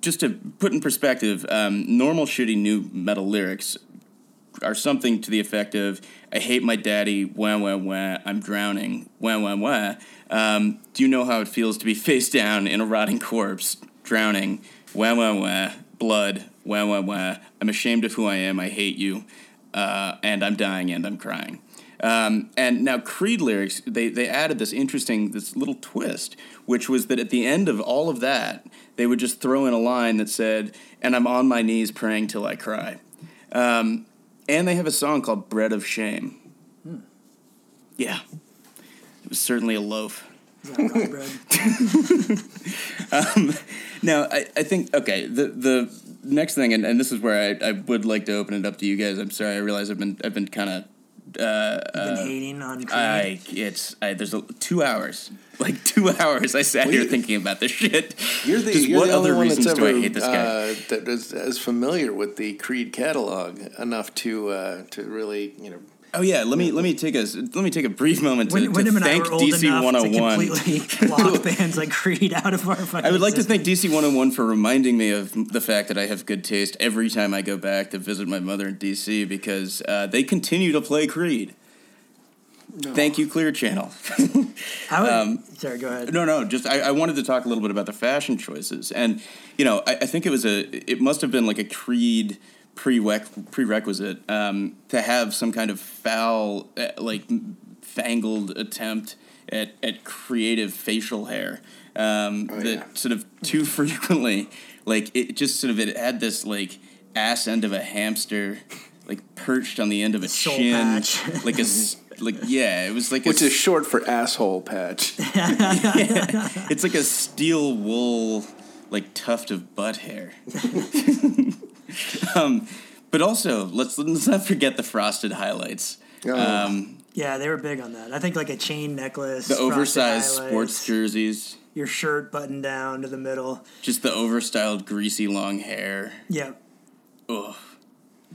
Speaker 2: just to put in perspective, um, normal shitty nu metal lyrics are something to the effect of "I hate my daddy, wah wah wah, I'm drowning, wah wah wah." Um, do you know how it feels to be face down in a rotting corpse, drowning, wah wah wah, blood, wah wah wah? I'm ashamed of who I am. I hate you, uh, and I'm dying and I'm crying. Um, and now Creed lyrics, they, they added this interesting, this little twist, which was that at the end of all of that, they would just throw in a line that said, and I'm on my knees praying till I cry. Um, and they have a song called Bread of Shame. Yeah. It was certainly a loaf.
Speaker 3: That? Um,
Speaker 2: now, I, I think, okay, the, the next thing, and, and this is where I, I would like to open it up to you guys. I'm sorry, I realize I've been, I've been kind of
Speaker 3: Been hating on Creed.
Speaker 2: I it's I, there's a, two hours, like two hours. I sat here
Speaker 1: you-
Speaker 2: thinking about this shit.
Speaker 1: You're the,
Speaker 2: Just
Speaker 1: you're
Speaker 2: what
Speaker 1: the only
Speaker 2: other
Speaker 1: one that's
Speaker 2: reasons
Speaker 1: ever
Speaker 2: do I hate this guy?
Speaker 1: Uh, that is as familiar with the Creed catalog enough to uh, to really you know.
Speaker 2: Oh yeah, let me let me take a let me take a brief moment to,
Speaker 3: When,
Speaker 2: to
Speaker 3: Wyndham and I
Speaker 2: thank DC 101.
Speaker 3: to completely block bands like Creed out of our fucking
Speaker 2: I would like to thank DC 101 for reminding me of the fact that I have good taste every time I go back to visit my mother in DC because uh, they continue to play Creed. Thank you, Clear Channel.
Speaker 3: How would,
Speaker 2: um,
Speaker 3: sorry, go ahead.
Speaker 2: No, no. Just I, I wanted to talk a little bit about the fashion choices, and you know, I, I think it was a. It must have been like a Creed prereq- prerequisite um, to have some kind of foul, uh, like fangled attempt at, at creative facial hair um,
Speaker 1: Oh,
Speaker 2: that
Speaker 1: yeah.
Speaker 2: sort of too frequently, like it just sort of it had this like ass end of a hamster. Like perched on the end of a
Speaker 3: Soul
Speaker 2: chin,
Speaker 3: patch.
Speaker 2: like a. like yeah, it was like a
Speaker 1: Which is short for asshole patch.
Speaker 2: it's like a steel wool, like tuft of butt hair. um, but also, let's let's not forget the frosted highlights.
Speaker 1: Oh.
Speaker 2: Um,
Speaker 3: Yeah, they were big on that. I think like a chain necklace,
Speaker 2: the oversized sports jerseys,
Speaker 3: your shirt buttoned down to the middle.
Speaker 2: just the overstyled, greasy long hair.
Speaker 3: Yeah,
Speaker 2: Ugh.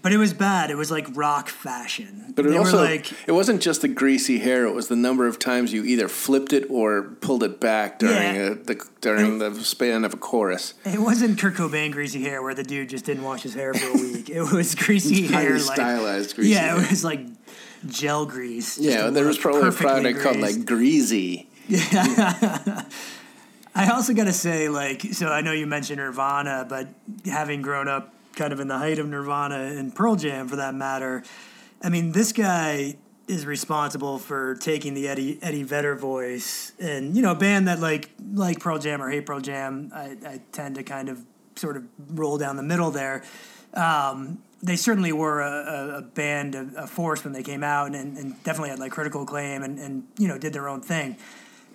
Speaker 3: But it was bad. It was like rock fashion.
Speaker 1: But it
Speaker 3: they
Speaker 1: also
Speaker 3: like,
Speaker 1: it wasn't just the greasy hair; it was the number of times you either flipped it or pulled it back during
Speaker 3: Yeah.
Speaker 1: a, the during the span of a chorus.
Speaker 3: it wasn't Kurt Cobain greasy hair where the dude just didn't wash his hair for a week. It was greasy hair, like
Speaker 1: stylized greasy.
Speaker 3: yeah,
Speaker 1: hair.
Speaker 3: it was like gel grease.
Speaker 1: yeah. There was probably a product called
Speaker 3: greased.
Speaker 1: like Greasy. Yeah.
Speaker 3: I also got to say, like, so I know you mentioned Nirvana, but having grown up kind of in the height of Nirvana and Pearl Jam for that matter, I mean, this guy is responsible for taking the Eddie Eddie Vedder voice and you know a band that like like Pearl Jam or hate Pearl Jam I, I tend to kind of sort of roll down the middle there. Um, they certainly were a, a, a band a, a force when they came out and, and definitely had like critical acclaim and, and you know did their own thing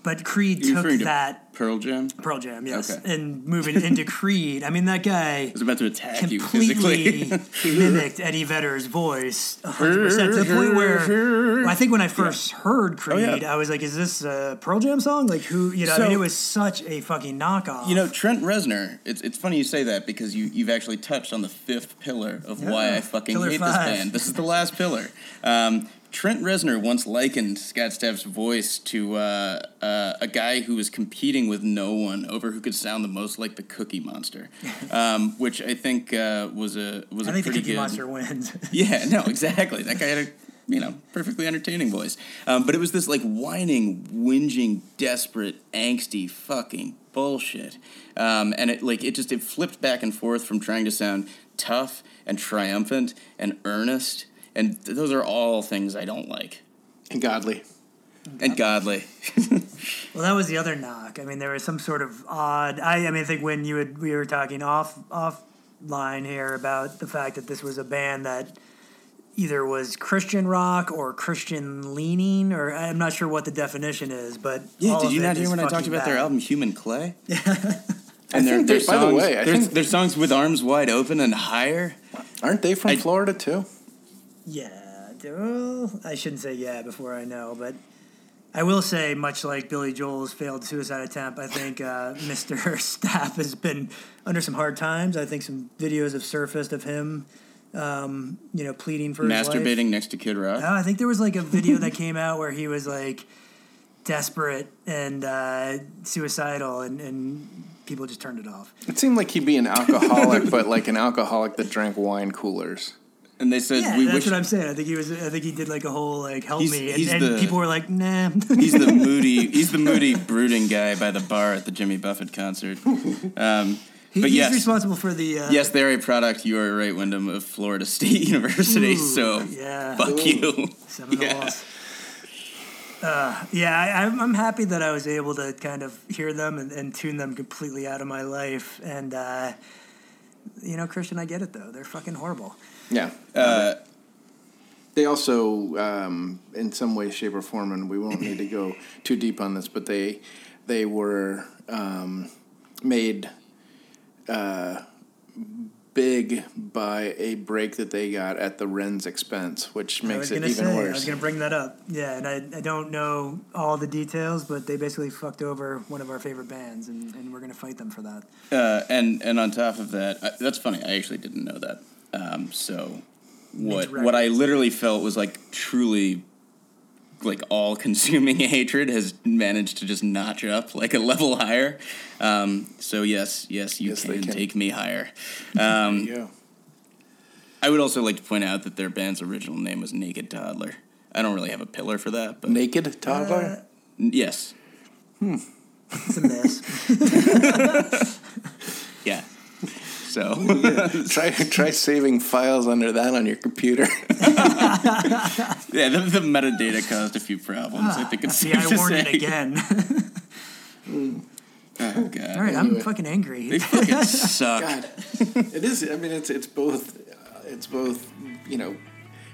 Speaker 3: but Creed
Speaker 2: You
Speaker 3: took
Speaker 2: referring to
Speaker 3: that
Speaker 2: Pearl Jam.
Speaker 3: Pearl Jam, yes.
Speaker 2: Okay.
Speaker 3: And moving into Creed, I mean, that guy
Speaker 2: I was about to attack you physically.
Speaker 3: completely mimicked Eddie Vedder's voice 100% to the point where I think when I first heard Creed,
Speaker 2: Oh, yeah.
Speaker 3: I was like, is this a Pearl Jam song? Like, who, you know, I mean, it was such a fucking knockoff.
Speaker 2: You know, Trent Reznor, it's, it's funny you say that because you, you've actually touched on the fifth pillar of why I fucking
Speaker 3: pillar
Speaker 2: hate this band. This is the last pillar. Um, Trent Reznor once likened Scott Stapp's voice to uh, uh, a guy who was competing with no one over who could sound the most like the Cookie Monster, um, which I think uh, was a was
Speaker 3: I
Speaker 2: a
Speaker 3: think the
Speaker 2: pretty
Speaker 3: Cookie
Speaker 2: good.
Speaker 3: Monster wins.
Speaker 2: Yeah, no, exactly. That guy had a you know perfectly entertaining voice, um, but it was this like whining, whinging, desperate, angsty, fucking bullshit, um, and it like it just it flipped back and forth from trying to sound tough and triumphant and earnest, and th- those are all things I don't like.
Speaker 1: And godly.
Speaker 2: And godly,
Speaker 3: Well, that was the other knock. I mean, there was some sort of odd. I, I mean, I think when you had we were talking off offline here about the fact that this was a band that either was Christian rock or Christian leaning, or I'm not sure what the definition is. But
Speaker 2: yeah.
Speaker 3: all
Speaker 2: Did
Speaker 3: of
Speaker 2: you
Speaker 3: it
Speaker 2: not hear when I talked
Speaker 3: fucking
Speaker 2: about their album Human Clay?
Speaker 1: I
Speaker 2: And their,
Speaker 1: think
Speaker 2: their
Speaker 1: they- by the
Speaker 2: songs,
Speaker 1: way, I
Speaker 2: their,
Speaker 1: think-
Speaker 2: their songs with arms wide open and higher.
Speaker 1: Aren't they from
Speaker 2: I-
Speaker 1: Florida too?
Speaker 3: Yeah, well, I shouldn't say yeah before I know, but I will say, much like Billy Joel's failed suicide attempt, I think uh, Mr. Stapp has been under some hard times. I think some videos have surfaced of him, um, you know, pleading for his life.
Speaker 2: Masturbating next to Kid Rock.
Speaker 3: Oh, I think there was like a video that came out where he was like desperate and uh, suicidal, and, and people just turned it off.
Speaker 1: It seemed like he'd be an alcoholic, but like an alcoholic that drank wine coolers.
Speaker 2: And they said
Speaker 3: Yeah,
Speaker 2: we
Speaker 3: that's
Speaker 2: wish
Speaker 3: what I'm saying. I think he was. I think he did like a whole like help
Speaker 2: He's-
Speaker 3: me, and,
Speaker 2: he's
Speaker 3: and
Speaker 2: the-
Speaker 3: people were like, nah.
Speaker 2: he's the moody he's the moody brooding guy by the bar at the Jimmy Buffett concert. Um,
Speaker 3: He-
Speaker 2: but
Speaker 3: he's
Speaker 2: yes,
Speaker 3: responsible for the. Uh,
Speaker 2: yes, they're a product. You are right, Wyndham of Florida State University.
Speaker 3: Ooh,
Speaker 2: so
Speaker 3: yeah.
Speaker 2: fuck you.
Speaker 3: Seminoles.
Speaker 2: Yeah.
Speaker 3: Uh, yeah, I, I'm, I'm happy that I was able to kind of hear them and, and tune them completely out of my life. And, uh, you know, Christian, I get it though. They're fucking horrible.
Speaker 1: Yeah.
Speaker 2: Uh,
Speaker 1: They also, um, in some way, shape, or form, and we won't need to go too deep on this, but they they were um, made uh, big by a break that they got at the Wren's expense, which makes it even
Speaker 3: say, I was gonna bring that up. Yeah, and I, I don't know all the details, but they basically fucked over one of our favorite bands, and, and we're gonna fight them for that.
Speaker 2: uh, and and on top of that, I, that's funny. I actually didn't know that. Um, so what what I literally felt was like truly like all consuming hatred has managed to just notch up like a level higher. Um, so yes, yes, you
Speaker 1: Yes, they
Speaker 2: can,
Speaker 1: can.
Speaker 2: take me higher. Um,
Speaker 1: yeah.
Speaker 2: I would also like to point out that their band's original name was Naked Toddler. I don't really have a pillar for that, but
Speaker 1: Naked toddler.
Speaker 2: N- yes,
Speaker 3: It's a mess.
Speaker 2: yeah. So
Speaker 1: try try saving files under that on your computer.
Speaker 2: yeah, the, the metadata caused a few problems. I think it's
Speaker 3: See,
Speaker 2: safe
Speaker 3: I
Speaker 2: to
Speaker 3: warned
Speaker 2: say.
Speaker 3: it again.
Speaker 2: Oh god,
Speaker 3: all right, I'm
Speaker 1: Anyway.
Speaker 3: fucking angry.
Speaker 2: they fucking suck.
Speaker 1: God, it is. I mean, it's it's both. Uh, it's both. You know,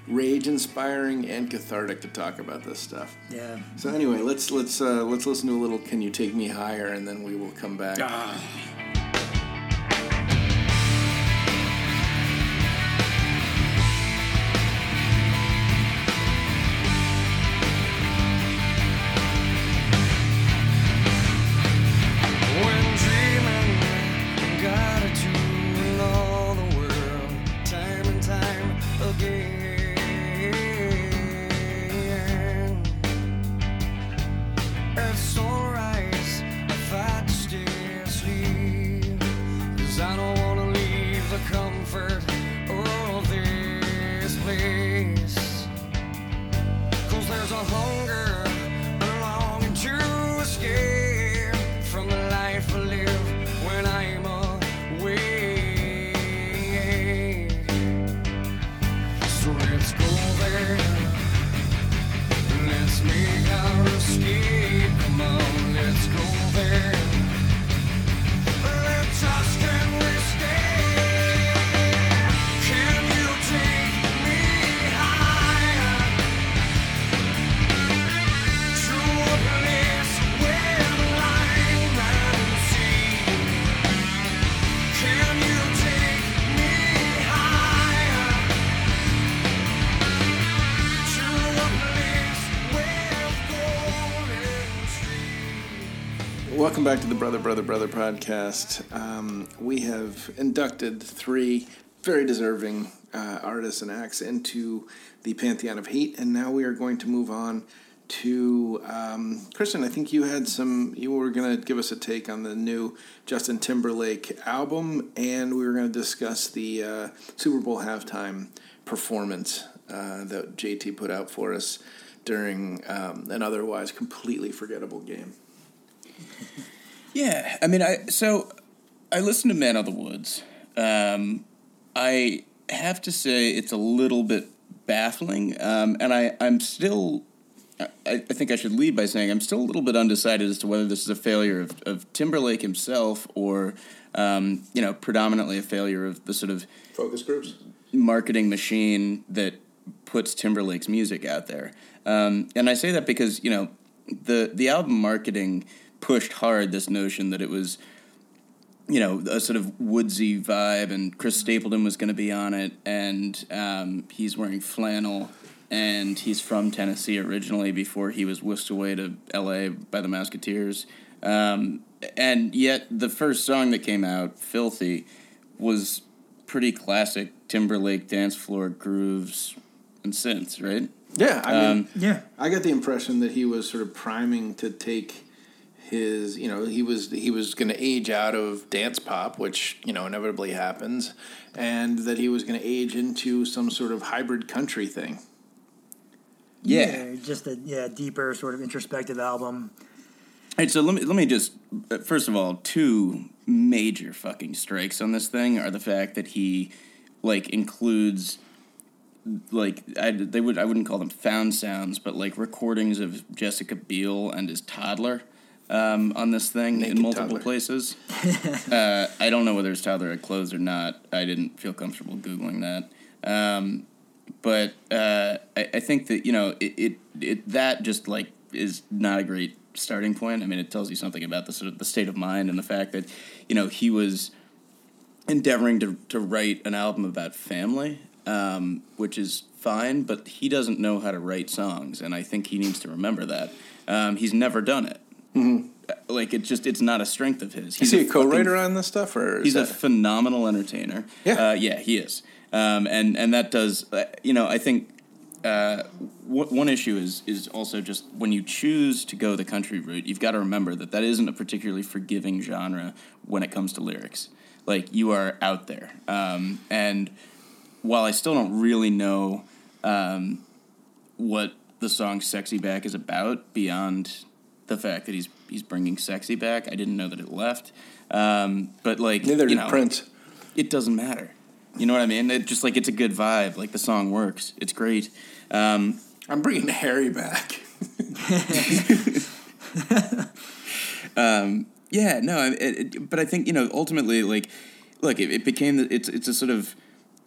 Speaker 1: rage inspiring and cathartic to talk about this stuff.
Speaker 3: Yeah.
Speaker 1: So anyway, let's let's uh, let's listen to a little "Can You Take Me Higher" and then we will come back.
Speaker 5: When
Speaker 1: back to the Brother Brother Brother podcast. Um, we have inducted three very deserving uh, artists and acts into the pantheon of hate, and now we are going to move on to um, Kristen. I think you had some. You were going to give us a take on the new Justin Timberlake album, and we were going to discuss the uh, Super Bowl halftime performance uh, that JT put out for us during um, an otherwise completely forgettable game.
Speaker 2: Yeah, I mean, I so I listened to Man of the Woods. Um, I have to say it's a little bit baffling, um, and I I'm still. I, I think I should lead by saying I'm still a little bit undecided as to whether this is a failure of, of Timberlake himself or, um, you know, predominantly a failure of the sort of
Speaker 1: Focus groups.
Speaker 2: marketing machine that puts Timberlake's music out there. Um, and I say that because you know the the album marketing pushed hard this notion that it was you know a sort of woodsy vibe, and Chris Stapleton was going to be on it, and um, he's wearing flannel. And he's from Tennessee originally before he was whisked away to L.A. by the Mouseketeers. Um, and yet, the first song that came out, "Filthy," was pretty classic Timberlake dance floor grooves. and synths, right?
Speaker 1: Yeah, I mean,
Speaker 2: Um,
Speaker 3: Yeah.
Speaker 1: I got the impression that he was sort of priming to take his, you know, he was he was going to age out of dance pop, which you know inevitably happens, and that he was going to age into some sort of hybrid country thing. Yeah.
Speaker 3: Just a yeah deeper sort of introspective album.
Speaker 2: All right, so let me let me just uh, first of all, two major fucking strikes on this thing are the fact that he like includes like I they would I wouldn't call them found sounds, but like recordings of Jessica Biel and his toddler um, on this thing
Speaker 1: Naked
Speaker 2: in multiple
Speaker 1: toddler.
Speaker 2: places. uh, I don't know whether it's toddler had clothes or not. I didn't feel comfortable googling that. Um, but uh, I, I think that you know it, it it that just like is not a great starting point. I mean, it tells you something about the sort of the state of mind and the fact that you know he was endeavoring to to write an album about family, um, which is fine, but he doesn't know how to write songs, and I think he needs to remember that. Um, he's never done it. Like it just it's not a strength of his.
Speaker 1: Is he a
Speaker 2: fucking
Speaker 1: co-writer on this stuff, or is
Speaker 2: He's a phenomenal entertainer.
Speaker 1: Yeah.
Speaker 2: uh, yeah, he is. Um, and and that does, uh, you know, I think uh, w- one issue is is also just when you choose to go the country route, you've got to remember that that isn't a particularly forgiving genre when it comes to lyrics. Like you are out there, um, and while I still don't really know um, what the song "Sexy Back" is about beyond the fact that he's he's bringing sexy back, I didn't know that it left. Um, but like,
Speaker 1: neither
Speaker 2: you
Speaker 1: did
Speaker 2: know,
Speaker 1: Prince?
Speaker 2: it doesn't matter. You know what I mean? It just like it's a good vibe. Like the song works. It's great. Um,
Speaker 1: I'm bringing Harry back.
Speaker 2: yeah, no, it, it, but I think you know ultimately, like, look, it, it became the- it's it's a sort of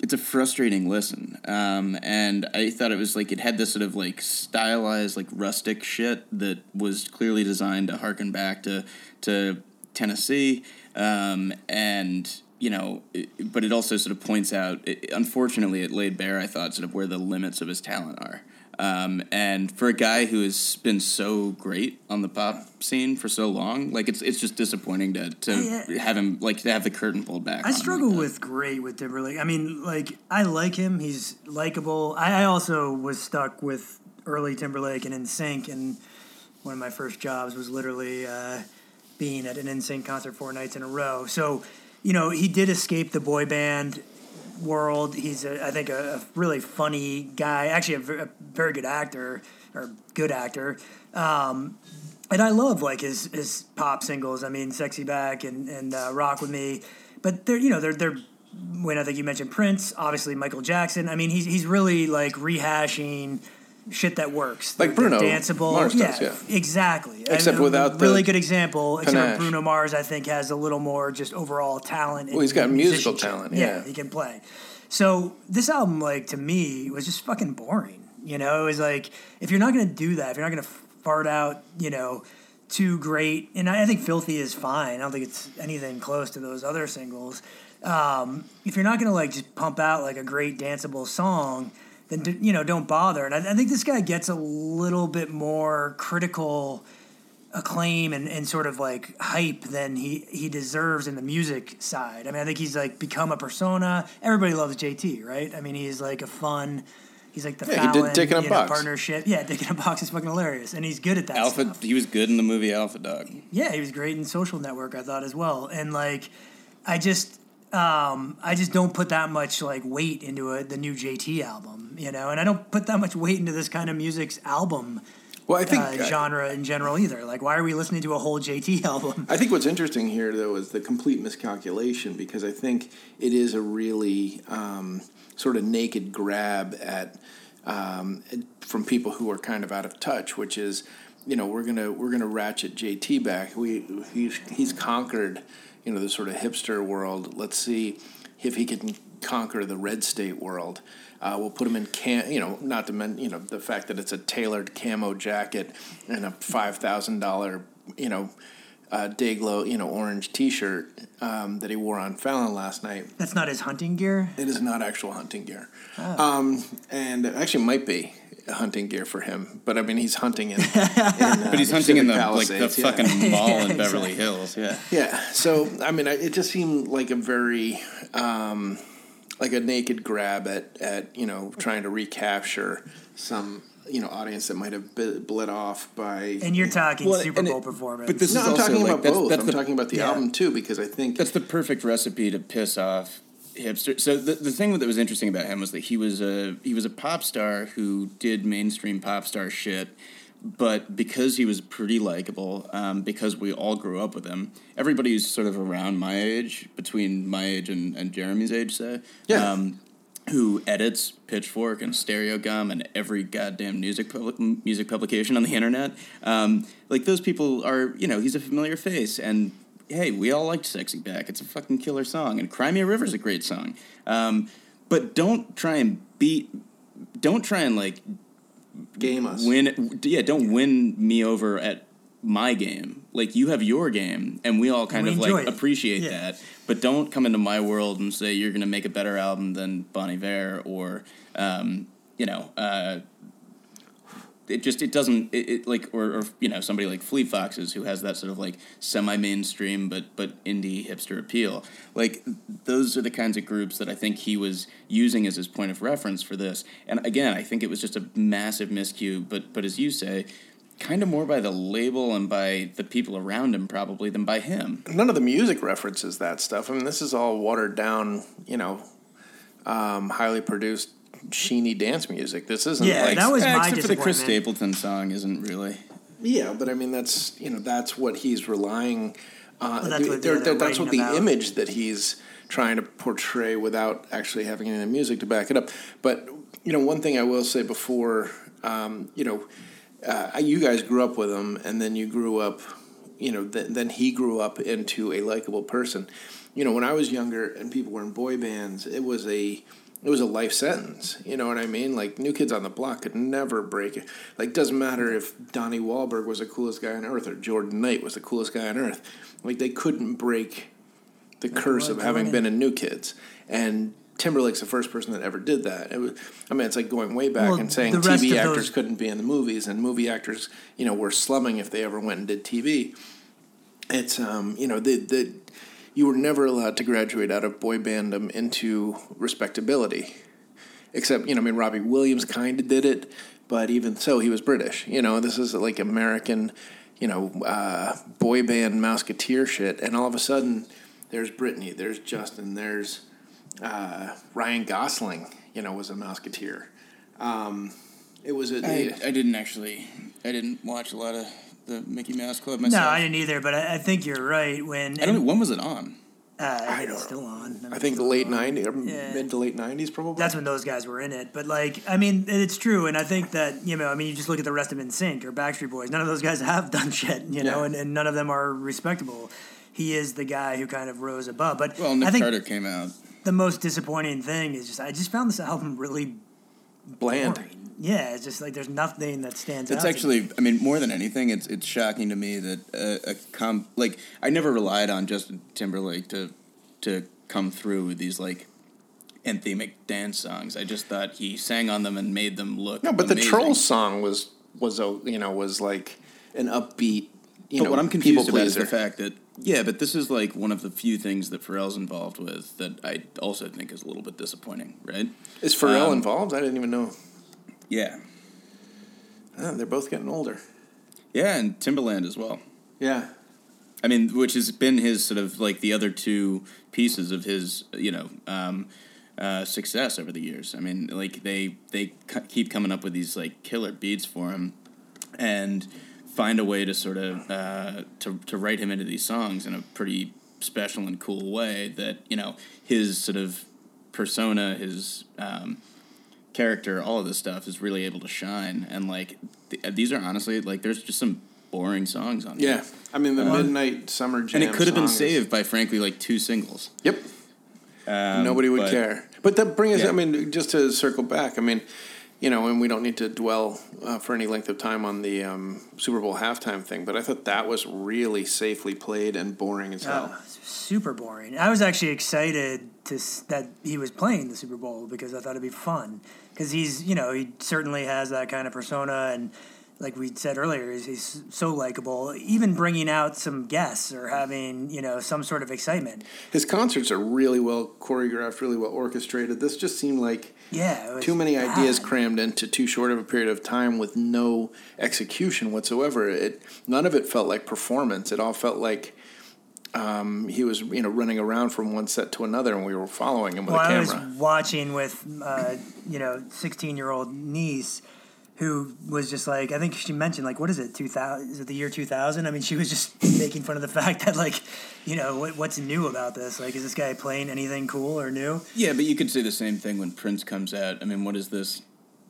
Speaker 2: it's a frustrating listen, um, and I thought it was like it had this sort of like stylized like rustic shit that was clearly designed to harken back to to Tennessee, um, and you know, it, but it also sort of points out. It, unfortunately, it laid bare, I thought, sort of where the limits of his talent are. Um, and for a guy who has been so great on the pop scene for so long, like it's it's just disappointing to to
Speaker 3: Yeah.
Speaker 2: have him like to have the curtain pulled back.
Speaker 3: I struggle
Speaker 2: like
Speaker 3: with great with Timberlake. I mean, like I like him. He's likable. I, I also was stuck with early Timberlake and NSYNC, and one of my first jobs was literally uh, being at an NSYNC concert four nights in a row. So, you know, he did escape the boy band world. He's, a, I think, a, a really funny guy. Actually, a, very good actor or good actor. Um, and I love like his his pop singles. I mean, "Sexy Back" and and uh, "Rock with Me," but they're you know they're they're when I think you mentioned Prince, obviously Michael Jackson. I mean, he's he's really like rehashing shit that works,
Speaker 1: Like
Speaker 3: They're- they're
Speaker 1: Bruno
Speaker 3: danceable.
Speaker 1: Mars
Speaker 3: yeah,
Speaker 1: does, yeah.
Speaker 3: exactly.
Speaker 1: Except
Speaker 3: mean,
Speaker 1: without
Speaker 3: really good example. Except
Speaker 1: panache.
Speaker 3: for Bruno Mars, I think has a little more just overall talent.
Speaker 1: Well, he's got
Speaker 3: and
Speaker 1: musical talent, yeah.
Speaker 3: he can play. So this album, like to me, was just fucking boring. You know, it was like if you're not gonna do that, if you're not gonna fart out, you know, too great, and I I think "Filthy" is fine. I don't think it's anything close to those other singles. Um, if you're not gonna like just pump out like a great danceable song, then d- you know don't bother. And I, I think this guy gets a little bit more critical acclaim and, and sort of like hype than he, he deserves in the music side. I mean, I think he's like become a persona. Everybody loves JT, right? I mean, he's like a fun. He's like the
Speaker 1: Yeah, he did
Speaker 3: Fallon,
Speaker 1: in a
Speaker 3: you know, partnership. Yeah, Dick in a Box is fucking hilarious, and he's good at that
Speaker 2: Alpha.
Speaker 3: stuff.
Speaker 2: He was good in the movie Alpha Dog.
Speaker 3: Yeah, he was great in Social Network, I thought as well. And like, I just, um, I just don't put that much like weight into a, the new JT album, you know, and I don't put that much weight into this kind of music's album
Speaker 1: Well, I think
Speaker 3: uh, genre in general either. Like, why are we listening to a whole JT album?
Speaker 1: I think what's interesting here, though, is the complete miscalculation because I think it is a really um, sort of naked grab at um, from people who are kind of out of touch, which is, you know, we're gonna we're gonna ratchet JT back. We he's he's conquered, you know, the sort of hipster world. Let's see if he can conquer the red state world. Uh, we'll put him in cam, you know, not to mention, you know, the fact that it's a tailored camo jacket and a five thousand dollar, you know, uh, Dayglow, you know, orange T-shirt um, that he wore on Fallon last night.
Speaker 3: That's not his hunting gear.
Speaker 1: It is not actual hunting gear, um, and it actually might be hunting gear for him. But I mean, he's hunting in, in uh,
Speaker 2: But he's hunting in the
Speaker 1: Pacific
Speaker 2: like the
Speaker 1: yeah.
Speaker 2: fucking mall in
Speaker 3: Yeah,
Speaker 2: Beverly Hills. Yeah.
Speaker 1: Yeah. So I mean, I- it just seemed like a very um, like a naked grab at at you know trying to recapture some you know audience that might have been bled off by.
Speaker 3: And you're talking
Speaker 2: Well,
Speaker 3: Super
Speaker 2: and it-
Speaker 3: Bowl performance.
Speaker 2: but this
Speaker 1: no,
Speaker 2: is
Speaker 1: I'm
Speaker 2: also,
Speaker 1: talking
Speaker 2: like,
Speaker 1: about
Speaker 2: that's-
Speaker 1: both.
Speaker 2: that's
Speaker 1: I'm
Speaker 2: the-
Speaker 1: talking about the
Speaker 3: Yeah.
Speaker 1: album too because I think
Speaker 2: That's the perfect recipe to piss off hipster. So the the thing that was interesting about him was that he was a he was a pop star who did mainstream pop star shit. But because he was pretty likable, um, because we all grew up with him, everybody who's sort of around my age, between my age and, and Jeremy's age, say,
Speaker 1: Yeah.
Speaker 2: um, who edits Pitchfork and Stereogum and every goddamn music public, music publication on the internet. Um, like those people are, you know, he's a familiar face, and hey, we all liked "Sexy Back." It's a fucking killer song, and "Cry Me a River's a great song. Um, but don't try and beat, don't try and like
Speaker 1: game us.
Speaker 2: win. Yeah, don't win me over at my game. Like you have your game, and we all kind
Speaker 3: We
Speaker 2: of like
Speaker 3: it.
Speaker 2: appreciate
Speaker 3: Yeah.
Speaker 2: that. But don't come into my world and say you're going to make a better album than Bon Iver or, um, you know, uh, it just it doesn't it, it like or, or you know somebody like Fleet Foxes who has that sort of like semi mainstream but but indie hipster appeal. Like those are the kinds of groups that I think he was using as his point of reference for this. And again, I think it was just a massive miscue. But but as you say. Kind of more by the label and by the people around him, probably, than by him.
Speaker 1: None of the music references that stuff. I mean, this is all watered down, you know, um, highly produced, sheeny dance music. This isn't
Speaker 3: Yeah,
Speaker 1: like
Speaker 3: that was
Speaker 2: Eh,
Speaker 3: my
Speaker 2: except for the Chris. Stapleton song, isn't really.
Speaker 1: Yeah, but I mean that's you know that's what he's relying on.
Speaker 3: Well, that's what
Speaker 1: They're-
Speaker 3: they're
Speaker 1: they're- that's what the
Speaker 3: about.
Speaker 1: image that he's trying to portray without actually having any music to back it up. But you know, one thing I will say before, um, you know, uh, you guys grew up with him, and then you grew up, you know, th- then he grew up into a likable person. You know, when I was younger and people were in boy bands, it was a it was a life sentence. You know what I mean? Like New Kids on the Block could never break it. Like doesn't matter if Donnie Wahlberg was the coolest guy on earth or Jordan Knight was the coolest guy on earth. Like they couldn't break the curse of having been in New Kids. And Timberlake's the first person that ever did that. It was, I mean, it's like going way back
Speaker 3: Well,
Speaker 1: and saying TV actors
Speaker 3: those-
Speaker 1: couldn't be in the movies, and movie actors, you know, were slumming if they ever went and did TV. It's, um, you know, the the you were never allowed to graduate out of boy bandom into respectability, except you know, I mean, Robbie Williams kind of did it, but even so, he was British. You know, this is like American, you know, uh, boy band Mouseketeer shit, and all of a sudden, there's Britney, there's Justin, there's uh, Ryan Gosling. You know, was a Mouseketeer. Um, it was a
Speaker 2: I, I didn't actually. I didn't watch a lot of the Mickey Mouse Club myself.
Speaker 3: no, I didn't either. But I, I think you're right. When
Speaker 2: I don't know when was it on.
Speaker 3: uh,
Speaker 1: I
Speaker 3: it's
Speaker 1: don't
Speaker 3: still on.
Speaker 1: I think the late '90s,
Speaker 3: Yeah.
Speaker 1: mid to late '90s, probably.
Speaker 3: That's when those guys were in it. But like, I mean, it's true, and I think that you know, I mean, you just look at the rest of NSYNC or Backstreet Boys. None of those guys have done shit, you know,
Speaker 1: Yeah.
Speaker 3: and, and none of them are respectable. He is the guy who kind of rose above. But
Speaker 2: Well, Nick
Speaker 3: I think
Speaker 2: Carter came out.
Speaker 3: the most disappointing thing is just I just found this album really
Speaker 1: bland.
Speaker 3: boring. Yeah, it's just like there's nothing that stands
Speaker 2: It's
Speaker 3: out. to me.
Speaker 2: actually, I mean, more than anything, it's it's shocking to me that a, a com like I never relied on Justin Timberlake to to come through with these like anthemic dance songs. I just thought he sang on them and made them look.
Speaker 1: No, but the
Speaker 2: amazing.
Speaker 1: Trolls song was was a you know was like an upbeat. You
Speaker 2: but
Speaker 1: know,
Speaker 2: what I'm confused about is the fact that yeah, but this is like one of the few things that Pharrell's involved with that I also think is a little bit disappointing, right?
Speaker 1: Is Pharrell
Speaker 2: um,
Speaker 1: involved? I didn't even know.
Speaker 2: Yeah,
Speaker 1: Oh, they're both getting older.
Speaker 2: yeah, and Timberland as well.
Speaker 1: Yeah.
Speaker 2: I mean, which has been his sort of like the other two pieces of his, you know, um, uh, success over the years. I mean, like they they c- keep coming up with these like killer beats for him, and find a way to sort of uh, to to write him into these songs in a pretty special and cool way that you know his sort of persona, his um, character, all of this stuff is really able to shine. And like th- these are honestly like there's just some boring songs on here.
Speaker 1: Yeah. I mean, the midnight summer jam.
Speaker 2: And it could have been
Speaker 1: song is-
Speaker 2: saved by, frankly, like two singles.
Speaker 1: Yep.
Speaker 2: Um,
Speaker 1: Nobody would
Speaker 2: but-
Speaker 1: care. But that brings.
Speaker 2: Yeah.
Speaker 1: I mean, just to circle back. I mean, you know, and we don't need to dwell uh, for any length of time on the um, Super Bowl halftime thing. But I thought that was really safely played and boring as hell.
Speaker 3: It's super boring. I was actually excited to s- that he was playing the Super Bowl because I thought it'd be fun. Because he's, you know, he certainly has that kind of persona, and like we said earlier, he's, he's so likable. Even bringing out some guests or having you know some sort of excitement.
Speaker 1: His concerts are really well choreographed, really well orchestrated. This just seemed like
Speaker 3: Yeah,
Speaker 1: too many ideas crammed into too short of a period of time with no execution whatsoever. It none of it felt like performance. It all felt like um, he was you know running around from one set to another, and we were following him with
Speaker 3: Well,
Speaker 1: a
Speaker 3: I was watching with uh, you know sixteen year old niece. Who was just like I think she mentioned like what is it two thousand is it the year two thousand I mean she was just making fun of the fact that like you know what, what's new about this like is this guy playing anything cool or new
Speaker 2: Yeah, but you could say the same thing when Prince comes out. I mean, what is this?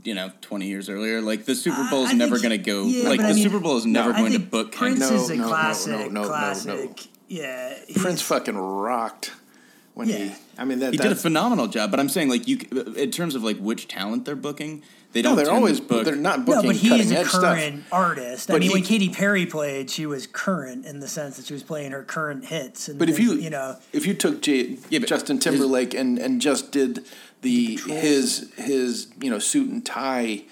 Speaker 2: You know, twenty years earlier, like the Super Bowl is
Speaker 3: I
Speaker 2: never going to go.
Speaker 3: yeah,
Speaker 2: like the
Speaker 3: I mean-
Speaker 2: Super Bowl is never
Speaker 3: I
Speaker 2: going to
Speaker 3: think
Speaker 2: book
Speaker 3: Prince
Speaker 1: No,
Speaker 3: is a
Speaker 1: no, no,
Speaker 3: classic
Speaker 1: no, no, no, no.
Speaker 3: classic yeah
Speaker 1: Prince fucking rocked when he.
Speaker 3: Yeah.
Speaker 1: I mean that
Speaker 2: He did a
Speaker 1: that's-
Speaker 2: phenomenal job, but I'm saying like you, in terms of like which talent they're booking, they
Speaker 1: No,
Speaker 2: don't.
Speaker 1: they're always
Speaker 2: to book.
Speaker 1: they're not booking.
Speaker 3: no, but he's
Speaker 1: cutting
Speaker 3: a
Speaker 1: edge stuff.
Speaker 3: current artist. I
Speaker 1: But
Speaker 3: mean,
Speaker 1: he-
Speaker 3: when Katy Perry played, she was current in the sense that she was playing her current hits. And
Speaker 1: But if you
Speaker 3: you know,
Speaker 1: if you took J,
Speaker 2: Yeah, but
Speaker 1: Justin
Speaker 2: his-
Speaker 1: Timberlake and and just did the his his you know suit and tie,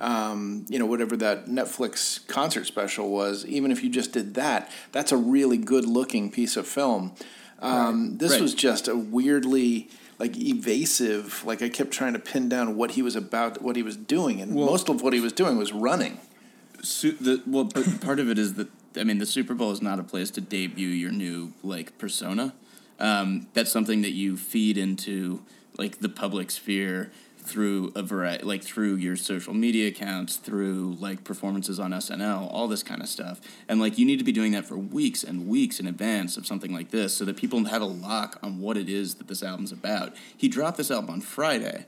Speaker 1: um, you know whatever that Netflix concert special was, even if you just did that, that's a really good looking piece of film. Um, This
Speaker 2: Right.
Speaker 1: was just a weirdly like evasive. Like I kept trying to pin down what he was about, what he was doing, and most of what he was doing was running.
Speaker 2: Su- the, well, but part of it is that I mean the Super Bowl is not a place to debut your new like persona. Um, that's something that you feed into like the public sphere through a variety, like through your social media accounts, through like performances on SNL, all this kind of stuff. And like you need to be doing that for weeks and weeks in advance of something like this, so that people have a lock on what it is that this album's about. He dropped this album on Friday.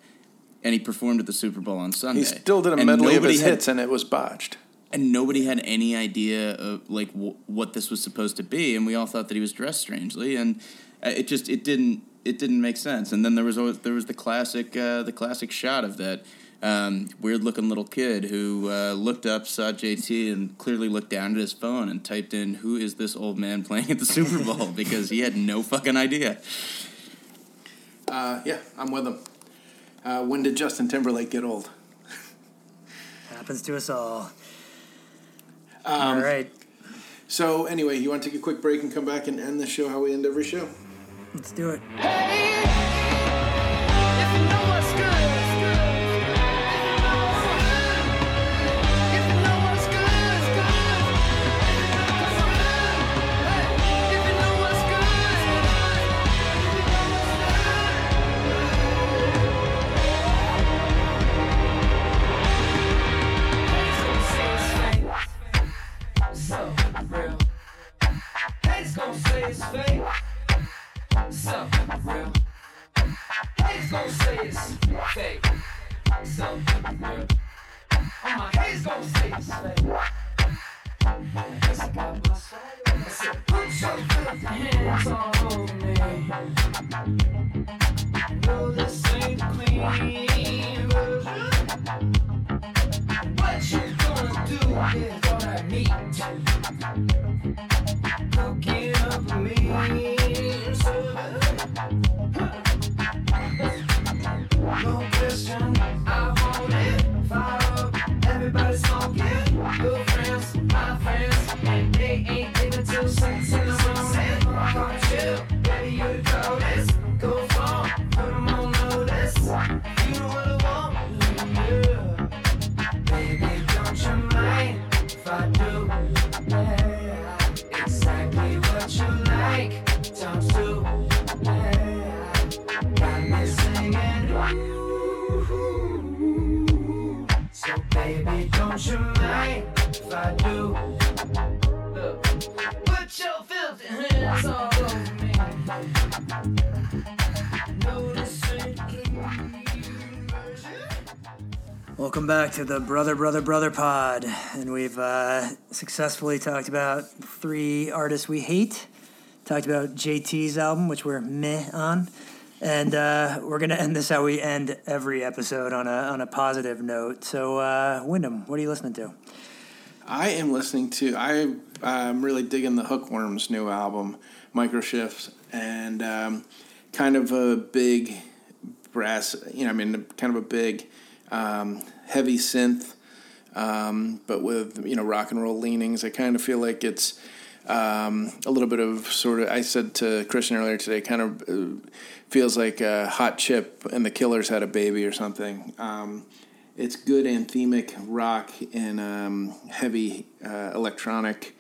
Speaker 2: And he performed at the Super Bowl on Sunday.
Speaker 1: He still did a medley of his
Speaker 2: had-
Speaker 1: hits, and it was botched.
Speaker 2: and nobody had any idea of like w- what this was supposed to be and we all thought that he was dressed strangely and uh, it just it didn't it didn't make sense and then there was always, there was the classic uh, the classic shot of that um, weird looking little kid who uh, looked up saw JT and clearly looked down at his phone and typed in who is this old man playing at the Super Bowl because he had no fucking idea
Speaker 1: Uh, yeah, I'm with him. Uh, when did Justin Timberlake get old?
Speaker 3: happens to us all.
Speaker 1: Um,
Speaker 3: all right,
Speaker 1: So anyway, you want to take a quick break and come back and end the show how we end every show?
Speaker 3: Let's do it.
Speaker 5: Haters
Speaker 3: Welcome back to the Brother, Brother, Brother Pod. And we've uh, successfully talked about three artists we hate. Talked about JT's album, which we're meh on. And uh, we're to end this how we end every episode on a, on a positive note. So, uh, Wyndham, what are you listening to?
Speaker 1: I am listening to. I I'm really digging the Hookworms' new album, Microshifts, and um, kind of a big brass. You know, I mean, kind of a big um, heavy synth um, but with you know rock and roll leanings. I kind of feel like it's um, a little bit of sort of. I said to Christian earlier today, kind of uh, feels like a Hot Chip and the Killers had a baby or something. Um, it's good anthemic rock in um, heavy uh, electronic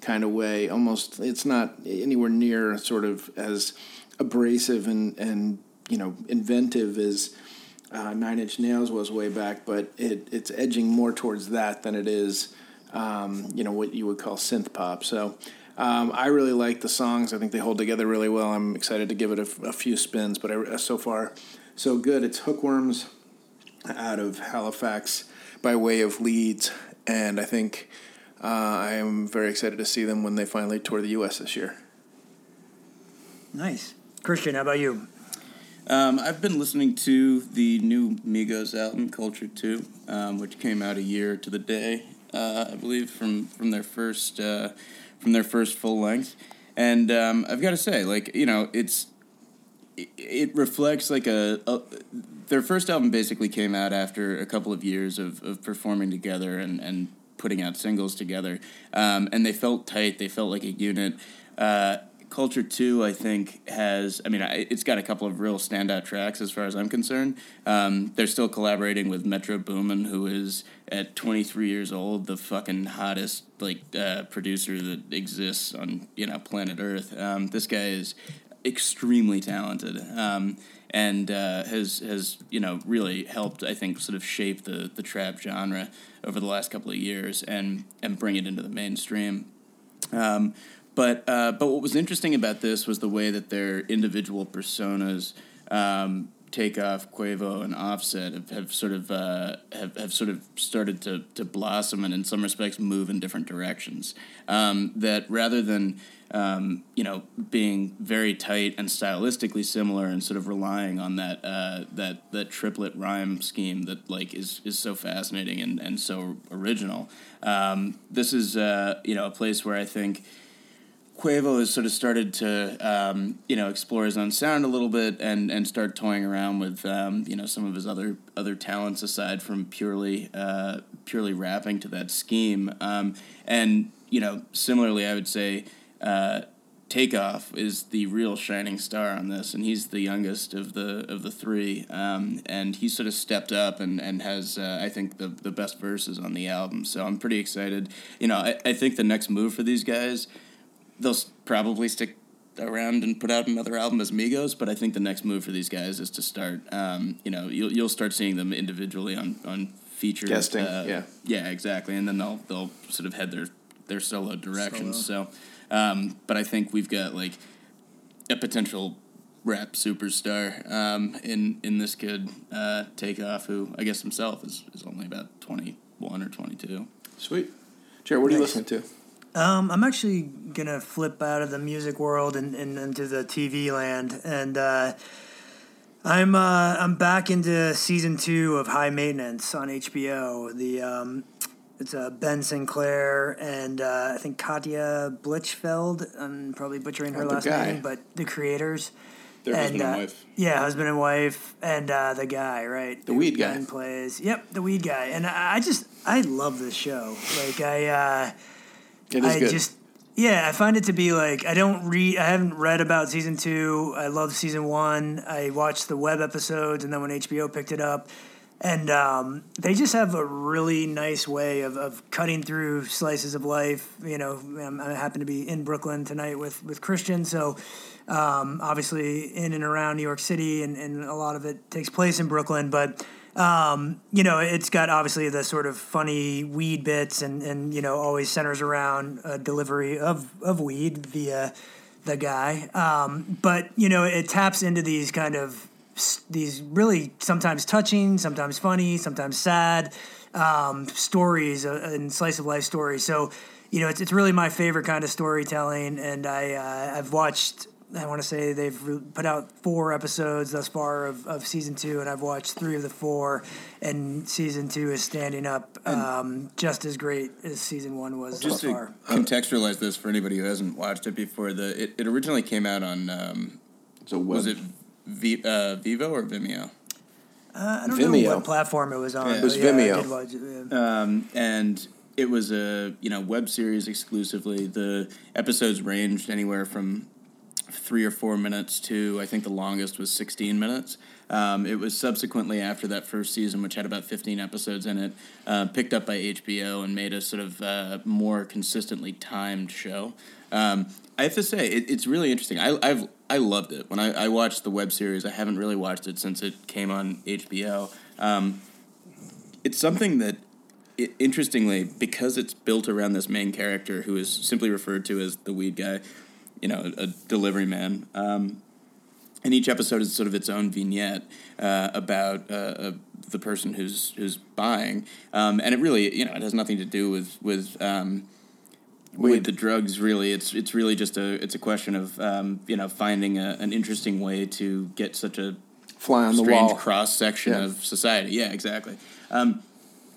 Speaker 1: kind of way. Almost, it's not anywhere near sort of as abrasive and and you know inventive as uh, Nine Inch Nails was way back, but it it's edging more towards that than it is, um, you know, what you would call synth pop. So. Um, I really like the songs. I think they hold together really well. I'm excited to give it a, a few spins, but I, so far, so good. It's Hookworms out of Halifax by way of Leeds, and I think uh, I am very excited to see them when they finally tour the U.S. this year.
Speaker 3: Nice. Christian, how about you?
Speaker 2: Um, I've been listening to the new Migos album, Culture Two, um, which came out a year to the day, uh, I believe, from from their first uh, from their first full length. And um, I've got to say, like you know, it's it, it reflects like a, a their first album basically came out after a couple of years of, of performing together and, and putting out singles together, um, and they felt tight. They felt like a unit. Uh, Culture Two, I think, has. I mean, I, it's got a couple of real standout tracks as far as I'm concerned. Um, they're still collaborating with Metro Boomin, who is at 23 years old the fucking hottest like uh, producer that exists on you know planet Earth. Um, this guy is extremely talented. Um, and uh, has has you know really helped I think sort of shape the the trap genre over the last couple of years and and bring it into the mainstream. Um, but uh, but what was interesting about this was the way that their individual personas, um, Takeoff, Quavo, and Offset have, have sort of uh, have, have sort of started to, to blossom and in some respects move in different directions. Um, that rather than um, you know being very tight and stylistically similar and sort of relying on that uh, that that triplet rhyme scheme that like is is so fascinating and, and so original. Um, this is uh, you know a place where I think. Quavo has sort of started to, um, you know, explore his own sound a little bit and, and start toying around with, um, you know, some of his other other talents aside from purely uh, purely rapping to that scheme. Um, and you know, similarly, I would say uh, Takeoff is the real shining star on this, and he's the youngest of the of the three. Um, and he sort of stepped up and and has, uh, I think, the the best verses on the album. So I'm pretty excited. You know, I, I think the next move for these guys they'll probably stick around and put out another album as Migos, but I think the next move for these guys is to start. Um, you know, you'll you'll start seeing them individually on on features.
Speaker 1: Guesting,
Speaker 2: uh,
Speaker 1: yeah.
Speaker 2: yeah, exactly, and then they'll they'll sort of head their their solo directions. So, um, but I think we've got like a potential rap superstar um, in in this kid uh, Takeoff, who I guess himself is is only about twenty one or twenty two.
Speaker 1: Sweet. Jared, what are you listening to?
Speaker 3: Um, I'm actually gonna flip out of the music world and, and into the TV land, and uh, I'm uh, I'm back into season two of High Maintenance on HBO. The um, it's uh, Ben Sinclair and uh, I think Katja Blichfeld. I'm probably butchering her
Speaker 1: Oh,
Speaker 3: last
Speaker 1: guy.
Speaker 3: name, but the creators.
Speaker 2: Their husband and
Speaker 3: uh,
Speaker 2: wife.
Speaker 3: Yeah, husband and wife, and uh, the guy, right?
Speaker 1: The weed guy.
Speaker 3: Ben plays. Yep, the weed guy, and I, I just I love this show. Like I. Uh,
Speaker 1: It is
Speaker 3: I
Speaker 1: good.
Speaker 3: just yeah, I find it to be like I don't read. I haven't read about season two. I love season one. I watched the web episodes, and then when HBO picked it up, and um, they just have a really nice way of, of cutting through slices of life. You know, um, I happen to be in Brooklyn tonight with with Christian, so um, obviously in and around New York City, and, and a lot of it takes place in Brooklyn, but um, you know, it's got obviously the sort of funny weed bits and, and you know, always centers around a delivery of, of weed via the guy. Um, but, you know, it taps into these kind of these really sometimes touching, sometimes funny, sometimes sad um, stories uh, and slice of life stories. So, you know, it's, it's really my favorite kind of storytelling. And I, uh, I've watched I want to say they've put out four episodes thus far of, of season two, and I've watched three of the four. And season two is standing up um, just as great as season one was
Speaker 2: Just
Speaker 3: thus
Speaker 2: to
Speaker 3: far.
Speaker 2: contextualize this for anybody who hasn't watched it before, the it, it originally came out on um,
Speaker 1: it's a
Speaker 2: was it v, uh, Vivo or Vimeo?
Speaker 3: I don't
Speaker 1: Vimeo.
Speaker 3: know what platform it was on.
Speaker 2: Yeah. It
Speaker 1: was
Speaker 3: yeah, I
Speaker 1: Vimeo.
Speaker 3: did watch it, yeah.
Speaker 2: um, and it was a you know web series exclusively. The episodes ranged anywhere from three or four minutes to I think the longest was sixteen minutes. Um, it was subsequently after that first season, which had about fifteen episodes in it, uh, picked up by HBO and made a sort of uh, more consistently timed show. Um, I have to say, it, it's really interesting. I, I've I loved it when I, I watched the web series. I haven't really watched it since it came on HBO. Um, it's something that it, interestingly because it's built around this main character who is simply referred to as the weed guy you know a, a delivery man um, and each episode is sort of its own vignette uh, about uh, uh, the person who's who's buying um, and it really you know it has nothing to do with with um, with the drugs really it's it's really just a it's a question of um, you know finding a, an interesting way to get such a
Speaker 1: Fly on the wall.
Speaker 2: cross section
Speaker 1: Yeah.
Speaker 2: of society. Yeah, exactly. Um,